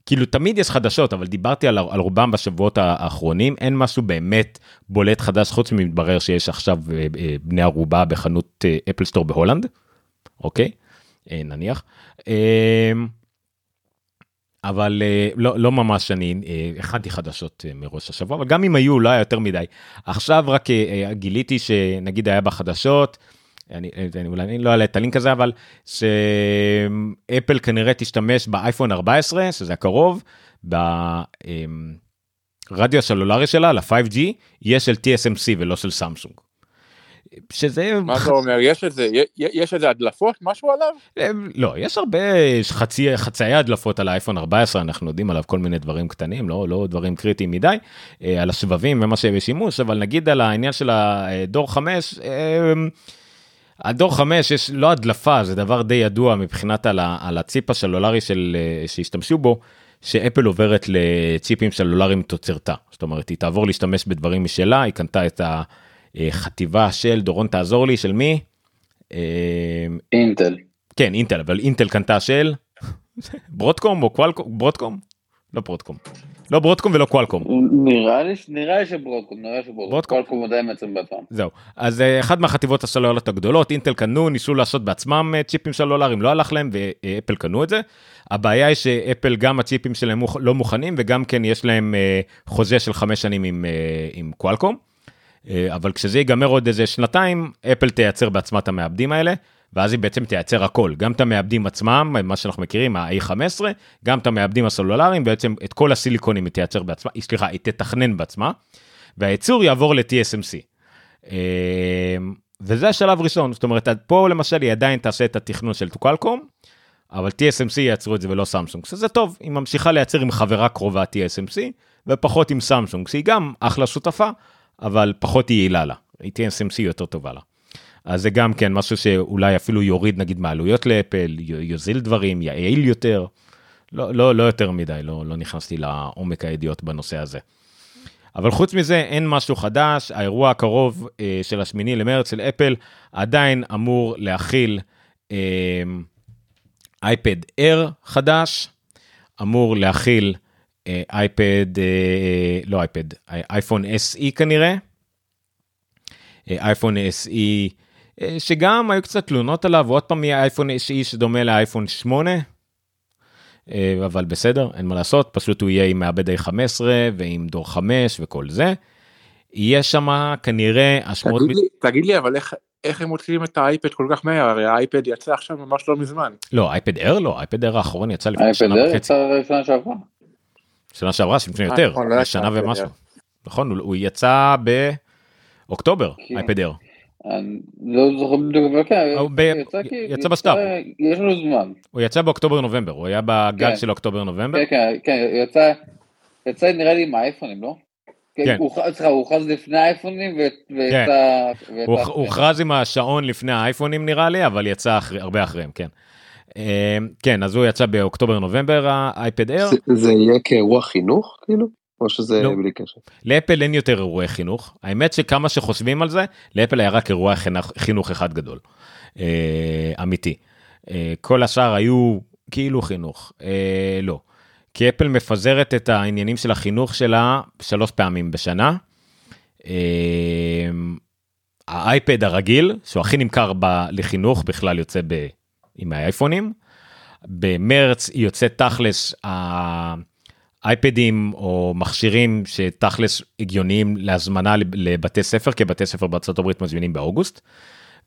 אה, כאילו תמיד יש חדשות אבל דיברתי על, על רובם בשבועות האחרונים אין משהו באמת בולט חדש חוץ ממתברר שיש עכשיו אה, אה, בני ערובה בחנות אה, Apple Store בהולנד. אוקיי אה, נניח. אה, אבל אה, לא, לא ממש אני אה, הכנתי חדשות אה, מראש השבוע אבל גם אם היו לא היה יותר מדי עכשיו רק אה, אה, גיליתי שנגיד היה בחדשות. אני, אני אולי אני לא אעלה את הלינק הזה אבל שאפל כנראה תשתמש באייפון 14 שזה הקרוב ברדיו הסלולרי שלה ל-5G יהיה של TSMC ולא של סמסונג. שזה מה אתה אומר יש איזה יש איזה הדלפות משהו עליו? לא יש הרבה חצי חצאי הדלפות על האייפון 14 אנחנו יודעים עליו כל מיני דברים קטנים לא לא דברים קריטיים מדי על השבבים ומה שבשימוש אבל נגיד על העניין של הדור 5. הדור 5 יש לא הדלפה זה דבר די ידוע מבחינת על, ה, על הציפ הסלולרי של שהשתמשו בו שאפל עוברת לציפים סלולריים תוצרתה זאת אומרת היא תעבור להשתמש בדברים משלה היא קנתה את החטיבה של דורון תעזור לי של מי. אינטל. כן אינטל אבל אינטל קנתה של ברודקום או קוואלקום ברודקום לא ברודקום. לא ברודקום ולא קואלקום. נראה לי נראה לי שברודקום נראה לי שברודקום ברודקום. קואלקום עדיין מייצרים בעצמם. זהו. אז אה, אחת מהחטיבות הסלולריות הגדולות, אינטל קנו, ניסו לעשות בעצמם אה, צ'יפים סלולריים, לא הלך להם, ואפל קנו את זה. הבעיה היא שאפל, גם הצ'יפים שלהם לא מוכנים, וגם כן יש להם אה, חוזה של חמש שנים עם, עם קואלקום. אה, אבל כשזה ייגמר עוד איזה שנתיים, אפל תייצר בעצמה את המעבדים האלה, ואז היא בעצם תייצר הכל, גם את המעבדים עצמם, מה שאנחנו מכירים, ה-A15, גם את המעבדים הסלולריים, בעצם את כל הסיליקונים היא תייצר בעצמה, היא- סליחה, היא תתכנן בעצמה, והייצור יעבור ל-TSMC. אה, וזה השלב ראשון, זאת אומרת, פה למשל היא עדיין תעשה את התכנון של קואלקום, אבל TSMC יעצרו את זה ולא סמסונג, שזה טוב, היא ממשיכה לייצר עם חברה קרובה TSMC, ופחות עם סמסונג, שהיא גם אחלה שותפה, אבל פחות יעילה לה, TSMC יותר טובה לה. אז זה גם כן משהו שאולי אפילו יוריד נגיד מעלויות לאפל, יוזיל דברים, יעיל יותר, לא, לא, לא יותר מדי, לא, לא נכנסתי לעומק הידיעות בנושא הזה. אבל חוץ מזה אין משהו חדש, האירוע הקרוב אה, של השמיני למרץ של אפל עדיין אמור להכיל אה, אייפד Air חדש, אמור להכיל אה, אייפד, אה, לא אייפד, אייפון SE כנראה, אה, אייפון SE שגם היו קצת תלונות עליו, ועוד פעם יהיה אייפון SE שדומה לאייפון 8, אה, אבל בסדר, אין מה לעשות, פשוט הוא יהיה עם מעבד A15 ועם דור 5 וכל זה. יהיה שם כנראה השמועות... תגיד לי, תגיד לי, אבל איך, איך הם מוציאים את האייפד כל כך מהר? הרי האייפד יצא עכשיו ממש לא מזמן. לא, אייפד אר לא, אייפד אר האחרון יצא לפני אייפד שנה אר וחצי. יצא שנה שעברה. שנה שעברה, לפני אה, יותר, נכון, לא שנה אייפד ומשהו. אר. נכון, הוא- הוא יצא באוקטובר, כן. אייפד אר. אני לא זוכר בדיוק, אבל כן, הוא ב- יצא כי- יצא בסתיו. יש לנו זמן. הוא יצא באוקטובר נובמבר, הוא היה בגל כן. של אוקטובר נובמבר. כן, כן, כן, יצא, יצא נראה לי עם האייפונים, לא? כן. הוכ- סליחה, הוא הוכרז לפני האייפונים ו- ויצא... ויצא הוא הוכרז עם השעון לפני האייפונים נראה לי, אבל יצא אחרי- הרבה אחריהם, כן. אה, כן, אז הוא יצא באוקטובר נובמבר האייפד. זה- זה יהיה כאירוע חינוך כאילו? או שזה לא. בלי קשר? לאפל אין יותר אירועי חינוך. האמת שכמה שחושבים על זה, לאפל היה רק אירוע חינוך, חינוך אחד גדול. אה, אמיתי. אה, כל השאר היו כאילו חינוך. אה, לא. כי אפל מפזרת את העניינים של החינוך שלה שלוש פעמים בשנה. האייפד הרגיל, שהוא הכי נמכר ב, לחינוך, בכלל יוצא ב, עם האייפונים. במרץ יוצא תכלס האייפדים או מכשירים שתכלס הגיוניים להזמנה לב- לבתי ספר, כי בתי ספר בארצות הברית מזמינים באוגוסט.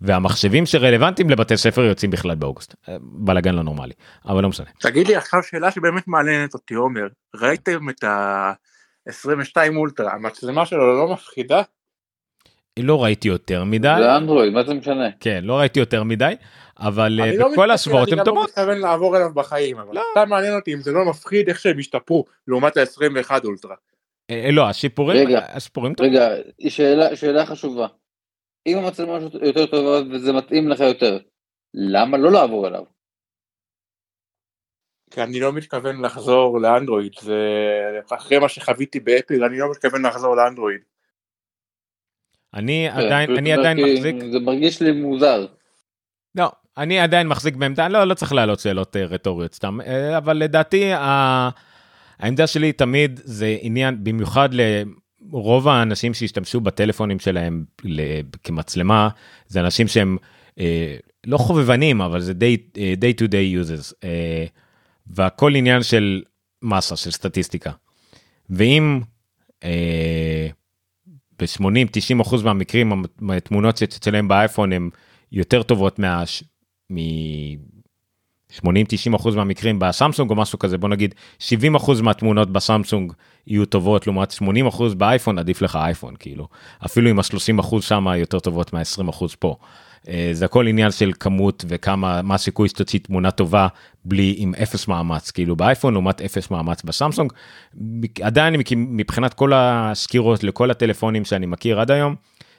והמחשבים שרלוונטיים לבתי ספר יוצאים בכלל באוגוסט. בלאגן לא נורמלי, אבל לא משנה. תגיד לי עכשיו שאלה שבאמת מעניינת אותי, עומר. ראיתם את ה-22 אולטרה, המצלמה שלו לא מפחידה? לא ראיתי יותר מדי, זה אנדרואיד, מה זה משנה? כן, לא ראיתי יותר מדי, אבל אה, אני לא בכל מתכוון- השוואות הן אני לא טובות. מתכוון לעבור אליו בחיים, אבל לא. סתם מעניין אותי אם זה לא מפחיד איך שהם השתפרו לעומת ה-21 אולטרה. אה, לא, השיפורים, רגע, השיפורים טובים. רגע, שאלה, שאלה חשובה. אם המצלמה שלו יותר טובה וזה מתאים לך יותר, למה לא לעבור אליו? כי אני לא מתכוון לחזור לאנדרואיד, זה אחרי מה שחוויתי באפל, אני לא מתכוון לחזור לאנדרואיד. אני כן, עדיין, אני עדיין מחזיק, זה מרגיש לי מוזר. לא, אני עדיין מחזיק בעמדה, לא, לא צריך להעלות שאלות אה, רטוריות סתם, אה, אבל לדעתי העמדה שלי תמיד זה עניין, במיוחד לרוב האנשים שהשתמשו בטלפונים שלהם כמצלמה, זה אנשים שהם אה, לא חובבנים, אבל זה day, day to day users, והכל עניין של מסה, של סטטיסטיקה. ואם אה, ב-80-90 אחוז מהמקרים המ- התמונות שאצלם באייפון הן יותר טובות מה... מ-80-90 אחוז מהמקרים בסמסונג או משהו כזה, בוא נגיד 70 אחוז מהתמונות בסמסונג יהיו טובות לעומת 80 אחוז באייפון, עדיף לך אייפון, כאילו. אפילו עם ה-30 אחוז שם יותר טובות מה-20 אחוז פה. אה, זה הכל עניין של כמות וכמה, מה הסיכוי שתוציא תמונה טובה בלי, עם אפס מאמץ, כאילו באייפון לעומת אפס מאמץ בסמסונג. עדיין מבחינת כל הסקירות לכל הטלפונים שאני מכיר עד היום,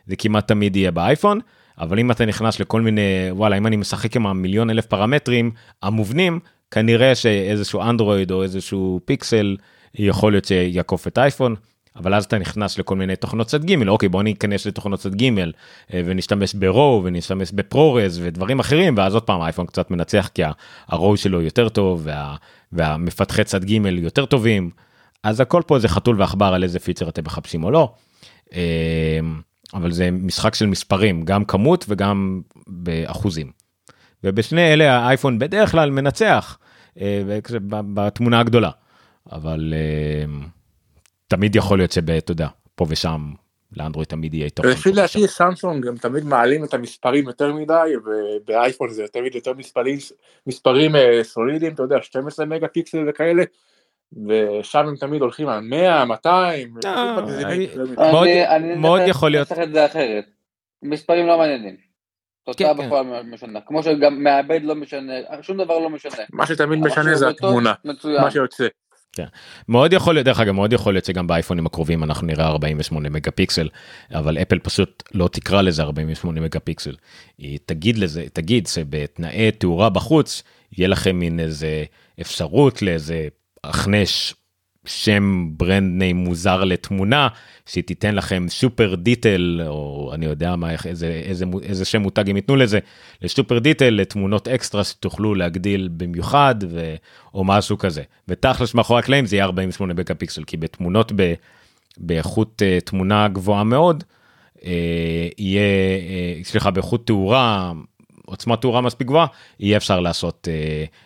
זה כמעט תמיד יהיה באייפון, אבל אם אתה נכנס לכל מיני, וואלה, אם אני משחק עם המיליון אלף פרמטרים המובנים, כנראה שאיזשהו אנדרואיד או איזשהו פיקסל יכול להיות שיעקוף את אייפון, אבל אז אתה נכנס לכל מיני תוכנות צד ג', אוקיי בוא ניכנס לתוכנות צד ג' אה, ונשתמש ברואו ונשתמש בפרורז ודברים אחרים, ואז עוד פעם האייפון קצת מנצח כי הרואו שלו יותר טוב והמפתחי צד ג' יותר טובים, אז הכל פה זה חתול ועכבר על איזה פיצ'ר אתם מחפשים או לא. אבל זה משחק של מספרים, גם כמות וגם באחוזים. ובשני אלה האייפון בדרך כלל מנצח אה, בתמונה הגדולה. אבל אה, תמיד יכול להיות שאתה יודע, פה ושם לאנדרואיד תמיד יהיה תוכן. לפי דעתי סמסונג הם תמיד מעלים את המספרים יותר מדי ובאייפון זה תמיד יותר מספרים, מספרים אה, סולידיים, אתה יודע, 12 מגה פיקסל וכאלה. ושם הם תמיד הולכים על 100, 200, מאוד יכול להיות. אני אנסח את זה אחרת. מספרים לא מעניינים. תוצאה כן, בפועל כן. משנה. כמו שגם מעבד לא משנה, שום דבר לא משנה. מה שתמיד משנה זה התמונה, מה שיוצא. כן. מאוד יכול להיות, דרך אגב, מאוד יכול להיות שגם באייפונים הקרובים אנחנו נראה 48 מגה פיקסל, אבל אפל פשוט לא תקרא לזה 48 מגה פיקסל. היא תגיד לזה, תגיד שבתנאי תאורה בחוץ, יהיה לכם מין איזה אפשרות לאיזה הכנש שם brand name מוזר לתמונה שהיא תיתן לכם super detail או אני יודע מה איזה איזה איזה שם מותג הם ייתנו לזה ל super detail לתמונות אקסטרה שתוכלו להגדיל במיוחד ו, או משהו כזה. ותכלס מאחורי הקלעים זה יהיה 48 מגה פיקסל כי בתמונות ב, באיכות אה, תמונה גבוהה מאוד אה, יהיה אה, סליחה באיכות תאורה עוצמת תאורה מספיק גבוהה יהיה אפשר לעשות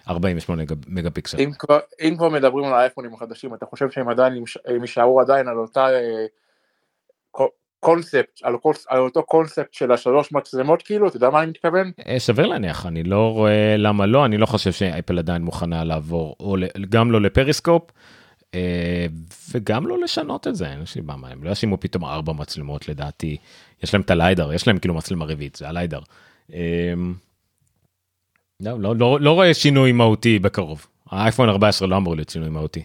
48 אה, מגה פיקסל. אם כבר, אם כבר מדברים על האייפונים החדשים אתה חושב שהם עדיין הם יישארו עדיין על אותה אה, קונספט על, על אותו קונספט של השלוש מצלמות כאילו אתה יודע מה אני מתכוון? אה, סביר להניח אני לא רואה למה לא אני לא חושב שאפל עדיין מוכנה לעבור או גם לא לפריסקופ. וגם לא לשנות את זה אין סיבה מה הם לא ישימו פתאום ארבע מצלמות לדעתי יש להם את הליידר יש להם כאילו מצלמה רביעית זה הליידר לא, לא, לא, לא רואה שינוי מהותי בקרוב. האייפון 14 לא אמור להיות שינוי מהותי.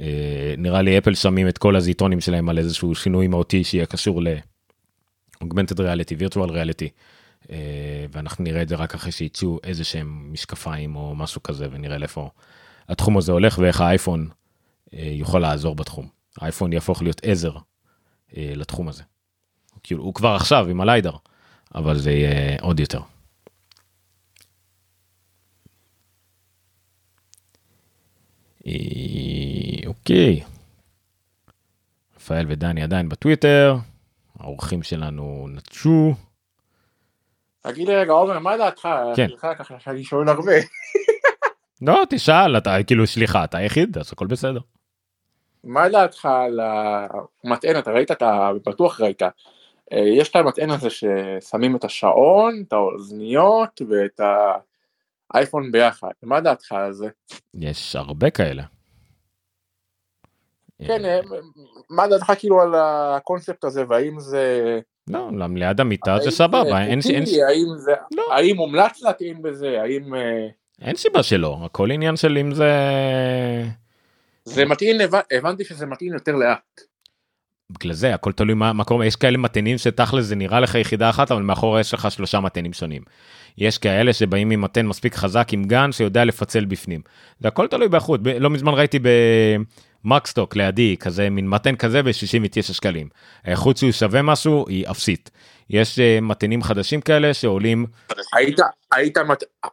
אה, נראה לי אפל שמים את כל הזיטונים שלהם על איזשהו שינוי מהותי שיהיה קשור ל-Augmented Reality, Virtual Reality. אה, ואנחנו נראה את זה רק אחרי שיצאו איזה שהם משקפיים או משהו כזה ונראה לאיפה התחום הזה הולך ואיך האייפון אה, יוכל לעזור בתחום. האייפון יהפוך להיות עזר לתחום הזה. כאילו הוא כבר עכשיו עם הליידר. אבל זה יהיה עוד יותר. אה, אוקיי. רפאל ודני עדיין בטוויטר, האורחים שלנו נטשו. תגיד רגע עומר מה דעתך? כן. שאני שואל הרבה. לא תשאל אתה כאילו סליחה אתה היחיד אז הכל בסדר. מה דעתך על המטען אתה ראית אתה בטוח ראית אה, יש את המטען הזה ששמים את השעון, את האוזניות ואת האייפון ביחד, מה דעתך על זה? יש הרבה כאלה. כן, אה, מה דעתך כאילו על הקונספט הזה והאם זה... לא, ליד המיטה זה סבבה, אין... האם זה... לא. האם מומלץ להטעין בזה, האם... אה, אין סיבה שלא, הכל עניין של אם זה... זה מתאים, הבנתי שזה מתאים יותר לאט. בגלל זה הכל תלוי מה, קורה יש כאלה מתנים שתכל'ס זה נראה לך יחידה אחת אבל מאחורי יש לך שלושה מתנים שונים. יש כאלה שבאים עם מתן מספיק חזק עם גן שיודע לפצל בפנים. זה הכל תלוי באיכות לא מזמן ראיתי במקסטוק לידי כזה מין מתן כזה ב-69 שקלים. האיכות שהוא שווה משהו היא אפסית. יש uh, מתנים חדשים כאלה שעולים. היית היית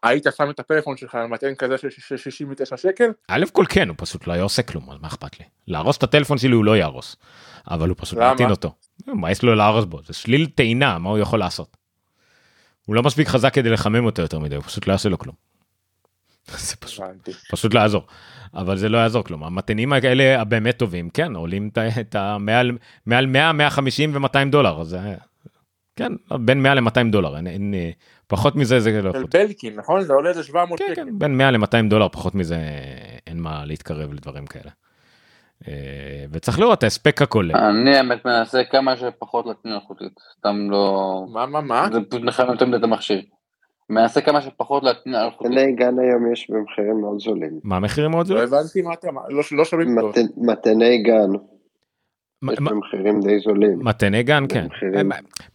היית שם את הפלאפון שלך על מתן כזה של 69 שקל? א' כל כן הוא פשוט לא היה עושה כלום אז מה אכפת לי להרוס את הטלפון שלי הוא לא יהרוס. אבל הוא פשוט מטעין אותו. מה יש לו להרוס בו זה שליל טעינה מה הוא יכול לעשות. הוא לא מספיק חזק כדי לחמם אותו יותר מדי הוא פשוט לא יעשה לו כלום. זה פשוט, פשוט לא יעזור אבל זה לא יעזור כלום המתנים האלה הבאמת טובים כן עולים את המעל מעל 100 150 ו200 דולר זה כן בין 100 ל200 דולר אין, אין פחות מזה זה לא יכול. בלקין נכון זה עולה איזה 700 כן, כן, בין 100 ל200 דולר פחות מזה אין מה להתקרב לדברים כאלה. אה, וצריך לראות ההספק הכולל. אני האמת מנסה כמה שפחות להטמין אלחוטית, סתם לא... מה מה מה? זה פשוט מחמם יותר את המכשיר. מנסה כמה שפחות להטמין אלחוטית. מתני גן היום יש במחירים מאוד זולים. מה המחירים מאוד זולים? לא הבנתי מה אתה, לא, לא שומעים טוב. מתני גן. יש במחירים די זולים. מטעני GaN כן.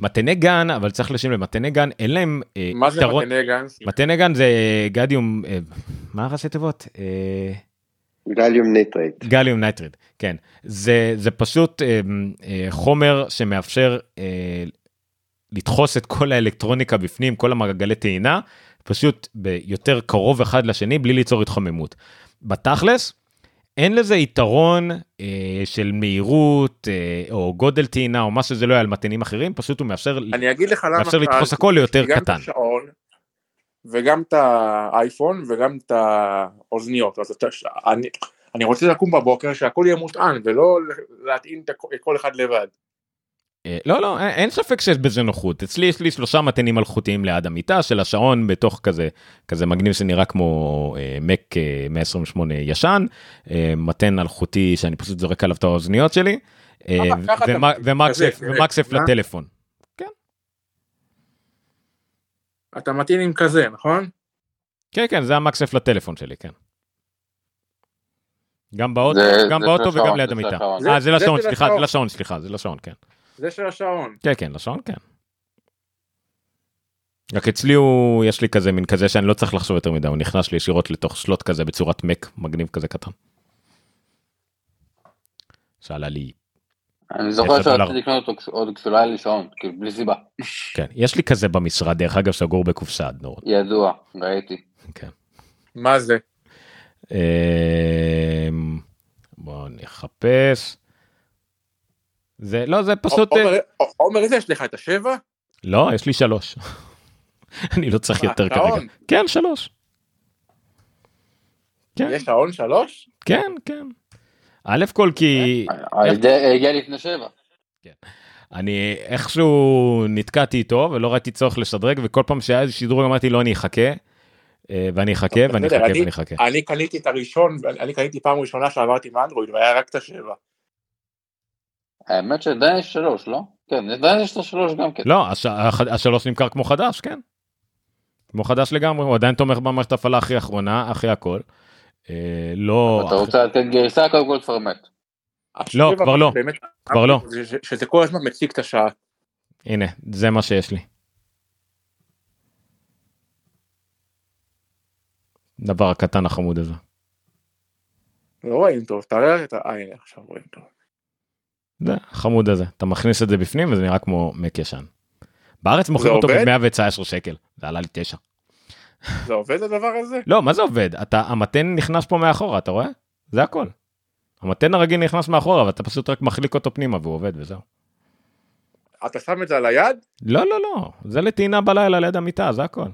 מטעני GaN אבל צריך לשים לב מטעני GaN אין להם אה, מה זה מטעני GaN? מטעני GaN זה גליום אה, מה ראשי תיבות? gallium nitride. gallium nitride, כן. זה, זה פשוט אה, אה, חומר שמאפשר אה, לדחוס את כל האלקטרוניקה בפנים, כל המעגלי טעינה, פשוט ביותר קרוב אחד לשני בלי ליצור התחממות. בתכלס, אין לזה יתרון אה, של מהירות אה, או גודל טעינה או מה שזה לא יהיה על מתנים אחרים, פשוט הוא מאפשר, אני אגיד לך למה מאפשר שאלתי. הכל ליותר גם קטן. את השעון, וגם את האייפון, וגם את האוזניות. אז אתה, אני, אני רוצה לקום בבוקר שהכל יהיה מוטען, ולא להטעין את כל אחד לבד. אה, לא לא אין, אין ספק שיש בזה נוחות אצלי יש לי שלושה מתנים מלכותיים ליד המיטה של השעון בתוך כזה כזה מגניב שנראה כמו אה, מק אה, 128 ישן אה, מתן אלחוטי שאני פשוט זורק עליו את האוזניות שלי אה, ומקסף אה? לטלפון. אתה מתאים עם כזה, נכון? כן כן זה המקסף לטלפון שלי כן. גם באוטו זה- גם זה באוטו וגם ליד המיטה. אה זה לשעון סליחה זה. לשעון סליחה זה לשעון כן. זה של השעון. כן כן לשעון כן. רק אצלי הוא יש לי כזה מין כזה שאני לא צריך לחשוב יותר מדי הוא נכנס לי ישירות לתוך שלוט כזה בצורת מק מגניב כזה קטן. שעלה לי אני זוכר. שרציתי לקנות אותו עוד כשלא היה לי שעון, כאילו בלי סיבה. כן יש לי כזה במשרד דרך אגב סגור בקופסה עד נורא. ידוע, ראיתי. כן. מה זה? אמ, בוא נחפש. זה לא זה פשוט עומר, עומר, איזה יש לך את השבע? לא יש לי שלוש. אני לא צריך מה, יותר? כרגע. כן שלוש. כן יש שעון שלוש? כן כן. א' כל כי זה הגיע לפני שבע. אני איכשהו נתקעתי איתו ולא ראיתי צורך לשדרג וכל פעם שהיה איזה שדרוג אמרתי לא אני אחכה. אה, ואני אחכה ואני אחכה אני- ואני אחכה. אני קניתי את הראשון, אני קניתי פעם ראשונה שעברתי מאנדרואיד והיה רק את השבע. האמת שעדיין יש שלוש, לא? כן, עדיין יש את השלוש גם כן. לא הש- הח- השלוש נמכר כמו חדש כן. כמו חדש לגמרי הוא עדיין תומך במערכת הפעלה הכי אחרונה אחרי הכל. אה, לא אתה רוצה לתת גרסה קודם כל פרמט. לא, השבע כבר לא. באמת- כבר לא. שזה כל הזמן מציג את השעה. הנה זה מה שיש לי. דבר הקטן החמוד הזה. לא רואים טוב, תראה את ה... אה, עכשיו רואים טוב. זה החמוד הזה אתה מכניס את זה בפנים וזה נראה כמו מק ישן. בארץ מוכרים אותו עובד? ב-119 שקל זה עלה לי 9. זה עובד הדבר הזה? לא מה זה עובד אתה המתן נכנס פה מאחורה אתה רואה זה הכל. המתן הרגיל נכנס מאחורה ואתה פשוט רק מחליק אותו פנימה והוא עובד וזהו. אתה שם את זה על היד? לא לא לא זה לטעינה בלילה ליד המיטה זה הכל.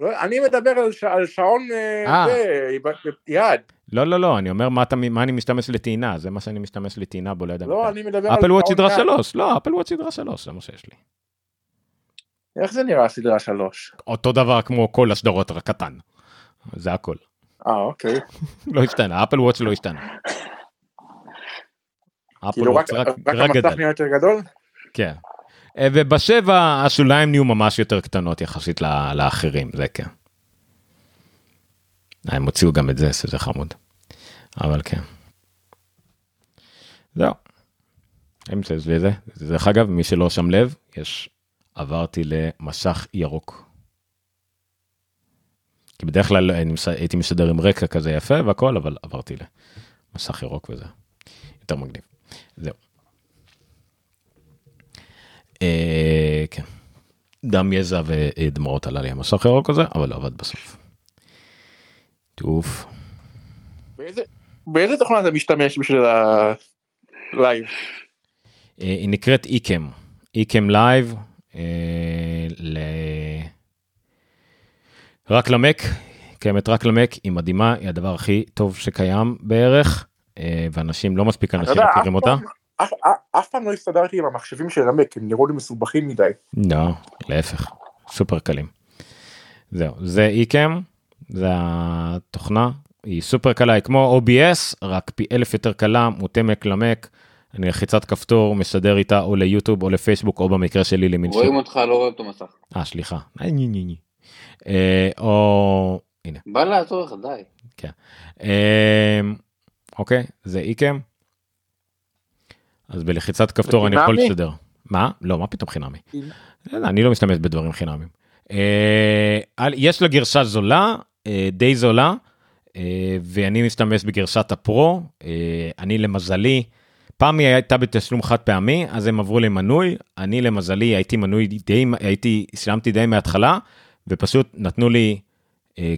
לא, אני מדבר על ש- על שעון אה, אה. זה, ביד. לא לא לא אני אומר מה אתה מה אני משתמש לטעינה זה מה שאני משתמש לטעינה בו ליד המיטה. לא, אני מדבר על אפל וואט סדרה יד. 3 לא אפל וואט סדרה 3 זה מה שיש לי. איך זה נראה סדרה שלוש? אותו דבר כמו כל השדרות רק קטן. זה הכל. אה, אוקיי. לא השתנה אפל וואץ' לא השתנה. אפל כאילו רק וואץ' רק רק המסך גדל. נהיה יותר גדול? כן. אה, ובשבע השוליים נהיו ממש יותר קטנות יחסית לאחרים זה כן. אה, הם הוציאו גם את זה שזה חמוד. אבל כן. זהו. אמצע זה זה. דרך אגב מי שלא שם לב יש עברתי למשך ירוק. כי בדרך כלל הייתי משדר עם רקע כזה יפה והכל אבל עברתי למסך ירוק וזה יותר מגניב. זהו. אה, כן. דם יזע ודמעות עלה לי המסך ירוק הזה אבל לא עבד בסוף. טוב. באיזה- באיזה תוכנה אתה משתמש בשביל ה live? אה, היא נקראת Ecamm. Ecamm Live. ל... רק ל Mac. קיימת רק ל Mac היא מדהימה היא הדבר הכי טוב שקיים בערך אה, ואנשים לא מספיק אנשים מכירים אותה. אף- אף- אף פעם לא הסתדרתי עם המחשבים של המק, הם נראו לי מסובכים מדי. לא, להפך, סופר קלים. זהו, זה איקם, זה התוכנה, היא סופר קלה, היא כמו OBS, רק פי אלף יותר קלה, מותאמת למק. אני לחיצת כפתור משדר איתה או ליוטיוב או לפייסבוק או במקרה שלי למין רואים אותך, לא רואים את המסך. אה סליחה. אה. אה, או הנה. בא לעזור לך, די. אה, אוקיי זה איקם. אז בלחיצת כפתור אני יכול? לשדר. מה? לא מה פתאום חינמי. אני לא משתמש בדברים חינמים. אה, יש לה גרשה זולה אה, די זולה אה, ואני משתמש בגרשת הפרו אני למזלי פעם היא הייתה בתשלום חד פעמי אז הם עברו למנוי אני למזלי הייתי מנוי די הייתי שילמתי די מההתחלה ופשוט נתנו לי,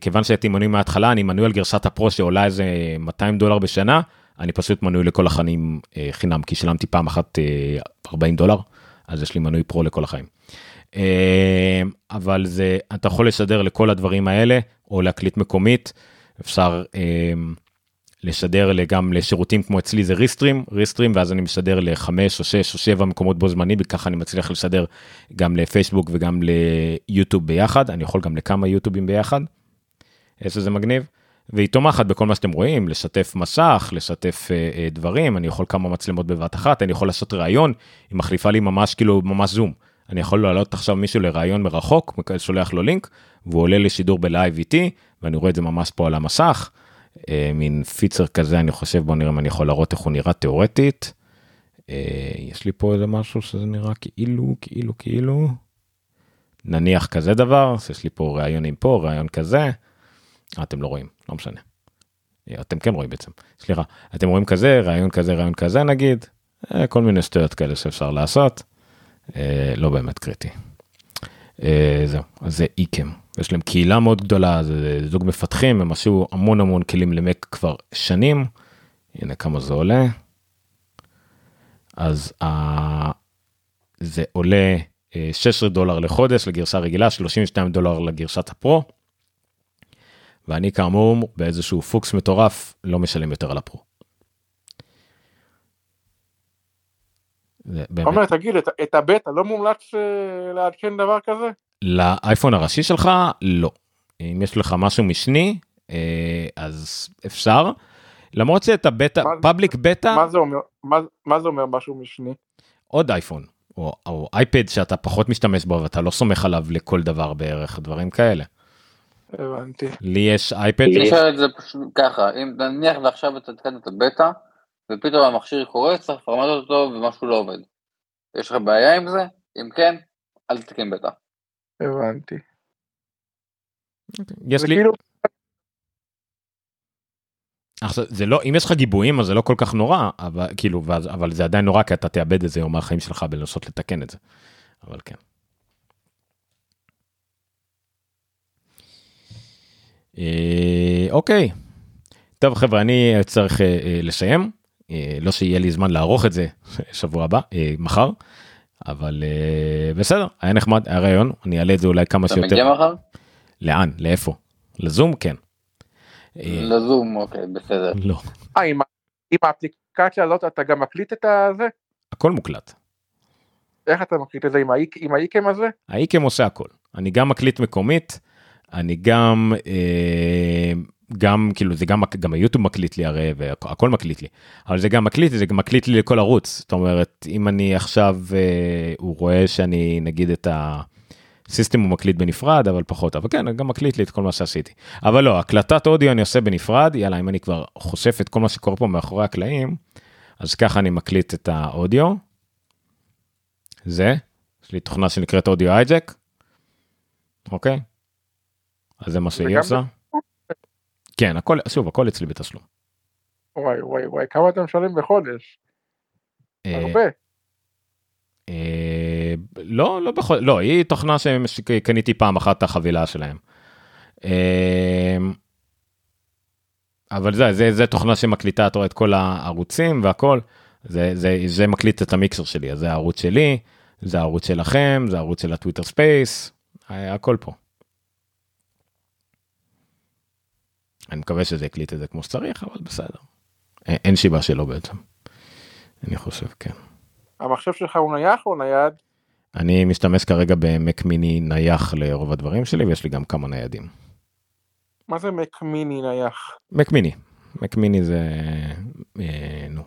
כיוון שהייתי מנוי מההתחלה, אני מנוי על גרסת הפרו שעולה איזה 200 דולר בשנה, אני פשוט מנוי לכל החיים אה, חינם, כי שילמתי פעם אחת אה, 40 דולר, אז יש לי מנוי פרו לכל החיים. אה, אבל זה, אתה יכול לשדר לכל הדברים האלה, או להקליט מקומית, אפשר אה, לשדר גם לשירותים כמו אצלי זה ריסטרים, ריסטרים, ואז אני משדר לחמש או שש או שבע מקומות בו זמנית, וככה אני מצליח לשדר גם לפייסבוק וגם ליוטיוב ביחד, אני יכול גם לכמה יוטיובים ביחד, איזה זה מגניב. והיא תומכת בכל מה שאתם רואים, לשתף מסך, לשתף אה, אה, דברים, אני יכול כמה מצלמות בבת אחת, אני יכול לעשות ראיון, היא מחליפה לי ממש כאילו ממש זום. אני יכול להעלות עכשיו מישהו לראיון מרחוק, שולח לו לינק, והוא עולה לשידור בלייב איתי, ואני רואה את זה ממש פה על המסך. אה, מין פיצר כזה, אני חושב, בוא נראה אם אני יכול להראות איך הוא נראה תיאורטית. אה, יש לי פה איזה משהו שזה נראה כאילו, כאילו, כאילו. נניח כזה דבר, יש לי פה ראיונים פה, ראיון כזה. אה, אתם לא רואים, לא משנה. אה, אתם כן רואים בעצם, סליחה. אתם רואים כזה, ראיון כזה, ראיון כזה נגיד. אה, כל מיני שטויות כאלה שאפשר לעשות. לא באמת קריטי. זהו, אז זה איקם. יש להם קהילה מאוד גדולה, זה זוג מפתחים, הם עשו המון המון כלים למק כבר שנים. הנה כמה זה עולה. אז. זה עולה 16 דולר לחודש לגרשה רגילה, 32 דולר לגרשת הפרו. ואני כאמור באיזשהו פוקס מטורף לא משלם יותר על הפרו. עומר תגיד את, את הבטא לא מומלץ uh, לעדכן דבר כזה? לאייפון הראשי שלך לא. אם יש לך משהו משני uh, אז אפשר. למרות שאת הבטא פאבליק בטא מה זה אומר מה, מה זה אומר משהו משני עוד אייפון או, או אייפד שאתה פחות משתמש בו ואתה לא סומך עליו לכל דבר בערך דברים כאלה. הבנתי. לי יש אייפד. יש את זה פשוט ככה אם נניח ועכשיו אתה תתקן את הבטא ופתאום המכשיר קורא, צריך לפרמט אותו ומשהו לא עובד. יש לך בעיה עם זה? אם כן, אל תתקן בטא. הבנתי. יש לי... כאילו... עכשיו זה לא אם יש לך גיבויים אז זה לא כל כך נורא אבל כאילו אבל זה עדיין נורא כי אתה תאבד את זה יום החיים שלך בלנסות לתקן את זה. אבל כן. אוקיי. טוב חבר'ה אני צריך אה, אה, לסיים אה, לא שיהיה לי זמן לערוך את זה שבוע הבא, אה, מחר, אבל אה, בסדר, היה נחמד, היה רעיון, אני אעלה את זה אולי כמה שיותר. אתה מגיע מחר? לאן? לאיפה? לזום? כן. לזום, אוקיי, בסדר. לא. אה, עם, האפליקציה הזאת אתה גם מקליט את הזה? הכל מוקלט. איך אתה מקליט את זה עם האיקם הזה? האיקם עושה הכל. אני גם מקליט מקומית, אני גם אה, גם כאילו זה גם גם היוטיוב מקליט לי הרי והכל מקליט לי אבל זה גם מקליט זה גם מקליט לי לכל ערוץ זאת אומרת אם אני עכשיו אה, הוא רואה שאני נגיד את הסיסטם הוא מקליט בנפרד אבל פחות אבל כן גם מקליט לי את כל מה שעשיתי אבל לא הקלטת אודיו אני עושה בנפרד יאללה אם אני כבר חושף את כל מה שקורה פה מאחורי הקלעים אז ככה אני מקליט את האודיו. זה יש לי תוכנה שנקראת אודיו אייג'ק. אוקיי. אז זה מה שהיא עושה. כן, הכל, שוב, הכל אצלי בתשלום. וואי וואי וואי, כמה אתה משלם בחודש? אה, הרבה. אה, לא, לא בכל, לא, היא תוכנה שקניתי פעם אחת את החבילה שלהם. אה, אבל זה, זה, זה תוכנה שמקליטה, אתה רואה את כל הערוצים והכל, זה, זה, זה מקליט את המיקסר שלי, אז זה הערוץ שלי, זה הערוץ שלכם, זה הערוץ של ה Twitter Space, הכל פה. אני מקווה שזה יקליט את זה כמו שצריך, אבל בסדר. אין סיבה שלא בעצם. אני חושב, כן. המחשב שלך הוא נייח או נייד? אני משתמש כרגע ב Mac mini נייח לרוב הדברים שלי, ויש לי גם כמה ניידים. מה זה Mac mini נייח? Mac mini. Mac mini זה... אה, נו.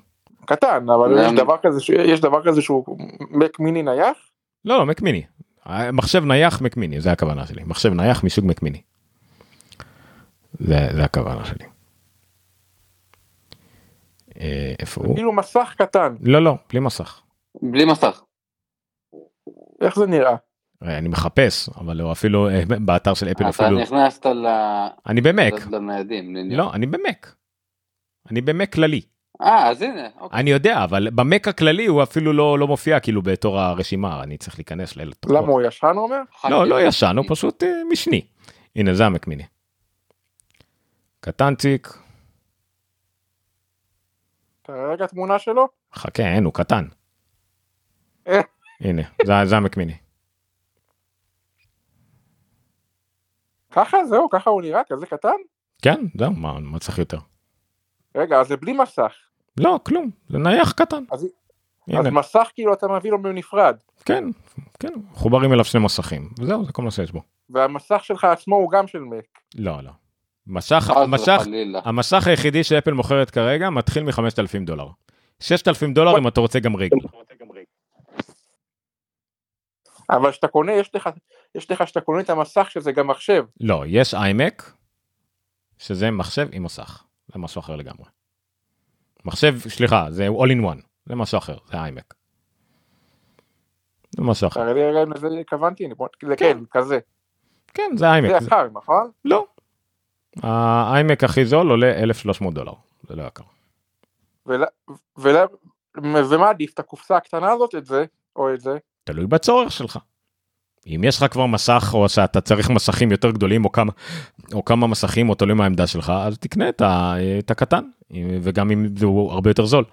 קטן, אבל יש דבר כזה, יש דבר כזה שהוא מק מיני נייח? לא, לא, מק מיני. מחשב נייח מק מיני, זה הכוונה שלי. מחשב נייח מסוג מק מיני. זה, זה הכוונה שלי. אה, איפה הוא? כאילו מסך קטן. לא, לא, בלי מסך. בלי מסך. איך זה נראה? אה, אני מחפש, אבל הוא אפילו אה, באתר של אפל אפילו. אתה נכנסת ל... אני במק. לניידים. לא, אני במק. אני במק כללי. אה, אז הנה. אוקיי. אני יודע, אבל במק הכללי הוא אפילו לא, לא מופיע כאילו בתור הרשימה, אני צריך להיכנס לתוכו. למה הוא ישן אומר? לא, לא ישן, הוא פשוט משני. הנה, זה המק מיני. קטנציק, תראה רגע תמונה שלו. חכה, אין, הוא קטן. אה. הנה, זה, זה המק מיני. ככה זהו, ככה הוא נראה, כזה קטן? כן, זהו, מה, מה צריך יותר? רגע, אז זה בלי מסך. לא, כלום, זה נייח קטן. אז- הנה, אז מסך כאילו אתה מביא לו בנפרד. כן, כן, מחוברים אליו שני מסכים, וזהו, זה כל מה שיש בו. והמסך שלך עצמו הוא גם של מק. לא, לא. משך, המשך. המשך היחידי שאפל מוכרת כרגע מתחיל מ-5,000 דולר. 6,000 דולר אם אתה רוצה גם רגל. אבל כשאתה קונה, יש לך, יש לך שאתה קונה את המסך שזה גם מחשב. לא, יש איימק, שזה מחשב עם מסך, זה משהו אחר לגמרי. מחשב, סליחה, זה all in one, זה משהו אחר, זה איימק. זה משהו אחר. לי רגע לזה התכוונתי, אני- כן, כזה. כן, זה איימק. זה יקר, נכון? לא. האיימק הכי זול עולה 1,300 דולר, זה לא יקר. ול- ול- ומה עדיף, את הקופסה הקטנה הזאת, את זה, או את זה? תלוי בצורך שלך. אם יש לך כבר מסך או שאתה צריך מסכים יותר גדולים או כמה או כמה מסכים או תלוי מהעמדה שלך אז תקנה את, ה, את הקטן וגם אם זה הוא הרבה יותר זול.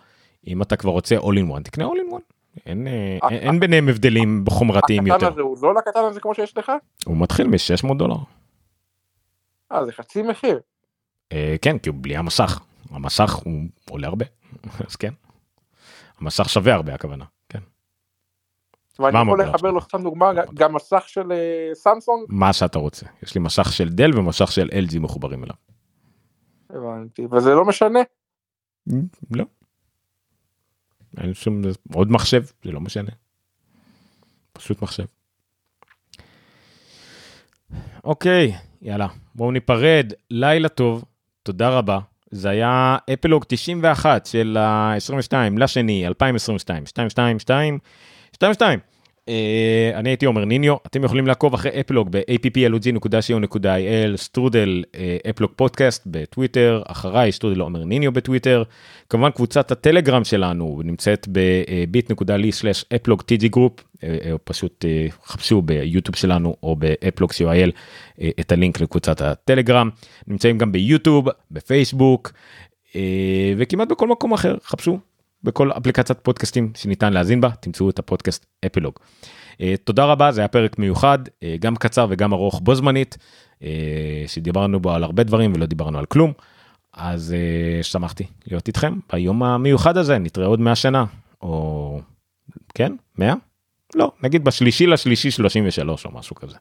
אם אתה כבר רוצה all in one תקנה all in one. אין, אה, אין, אין ביניהם הבדלים חומרתיים הקטן יותר. הזה הוא זול הקטן הזה כמו שיש לך? הוא מתחיל מ-600 דולר. אה, זה חצי מחיר. אה, כן כי הוא בלי המסך. המסך הוא עולה הרבה. אז כן. המסך שווה הרבה הכוונה. כן. ואני יכול לחבר לו? סתם דוגמה, גם מסך של אה, סמסונג? מה שאתה רוצה. יש לי מסך של דל ומסך של LG מחוברים אליו. הבנתי, וזה לא משנה. לא. אין שום עוד מחשב זה לא משנה. פשוט מחשב. אוקיי יאללה בואו ניפרד. לילה טוב תודה רבה. זה היה AppLog 91 של ה-22 לשני 2022 222 22 אה, אני הייתי עומר ניניו אתם יכולים לעקוב אחרי AppLog ב-applog.co.il סטרודל AppLog Podcast ב Twitter אחריי סטרודל עומר ניניו בטוויטר כמובן קבוצת ה Telegram שלנו נמצאת או פשוט uh, חפשו ביוטיוב שלנו או באפלוג co.il uh, את הלינק לקבוצת הטלגרם נמצאים גם ביוטיוב בפייסבוק uh, וכמעט בכל מקום אחר חפשו בכל אפליקציית פודקאסטים שניתן להאזין בה תמצאו את הפודקאסט אפילוג. Uh, תודה רבה זה היה פרק מיוחד uh, גם קצר וגם ארוך בו זמנית uh, שדיברנו בו על הרבה דברים ולא דיברנו על כלום אז שמחתי להיות איתכם ביום המיוחד הזה נתראה עוד 100 שנה או כן 100 לא נגיד בשלישי לשלישי 33 או משהו כזה.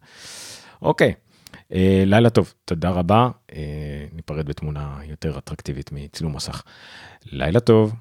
אוקיי לילה טוב תודה רבה ניפרד בתמונה יותר אטרקטיבית מצילום מסך לילה טוב.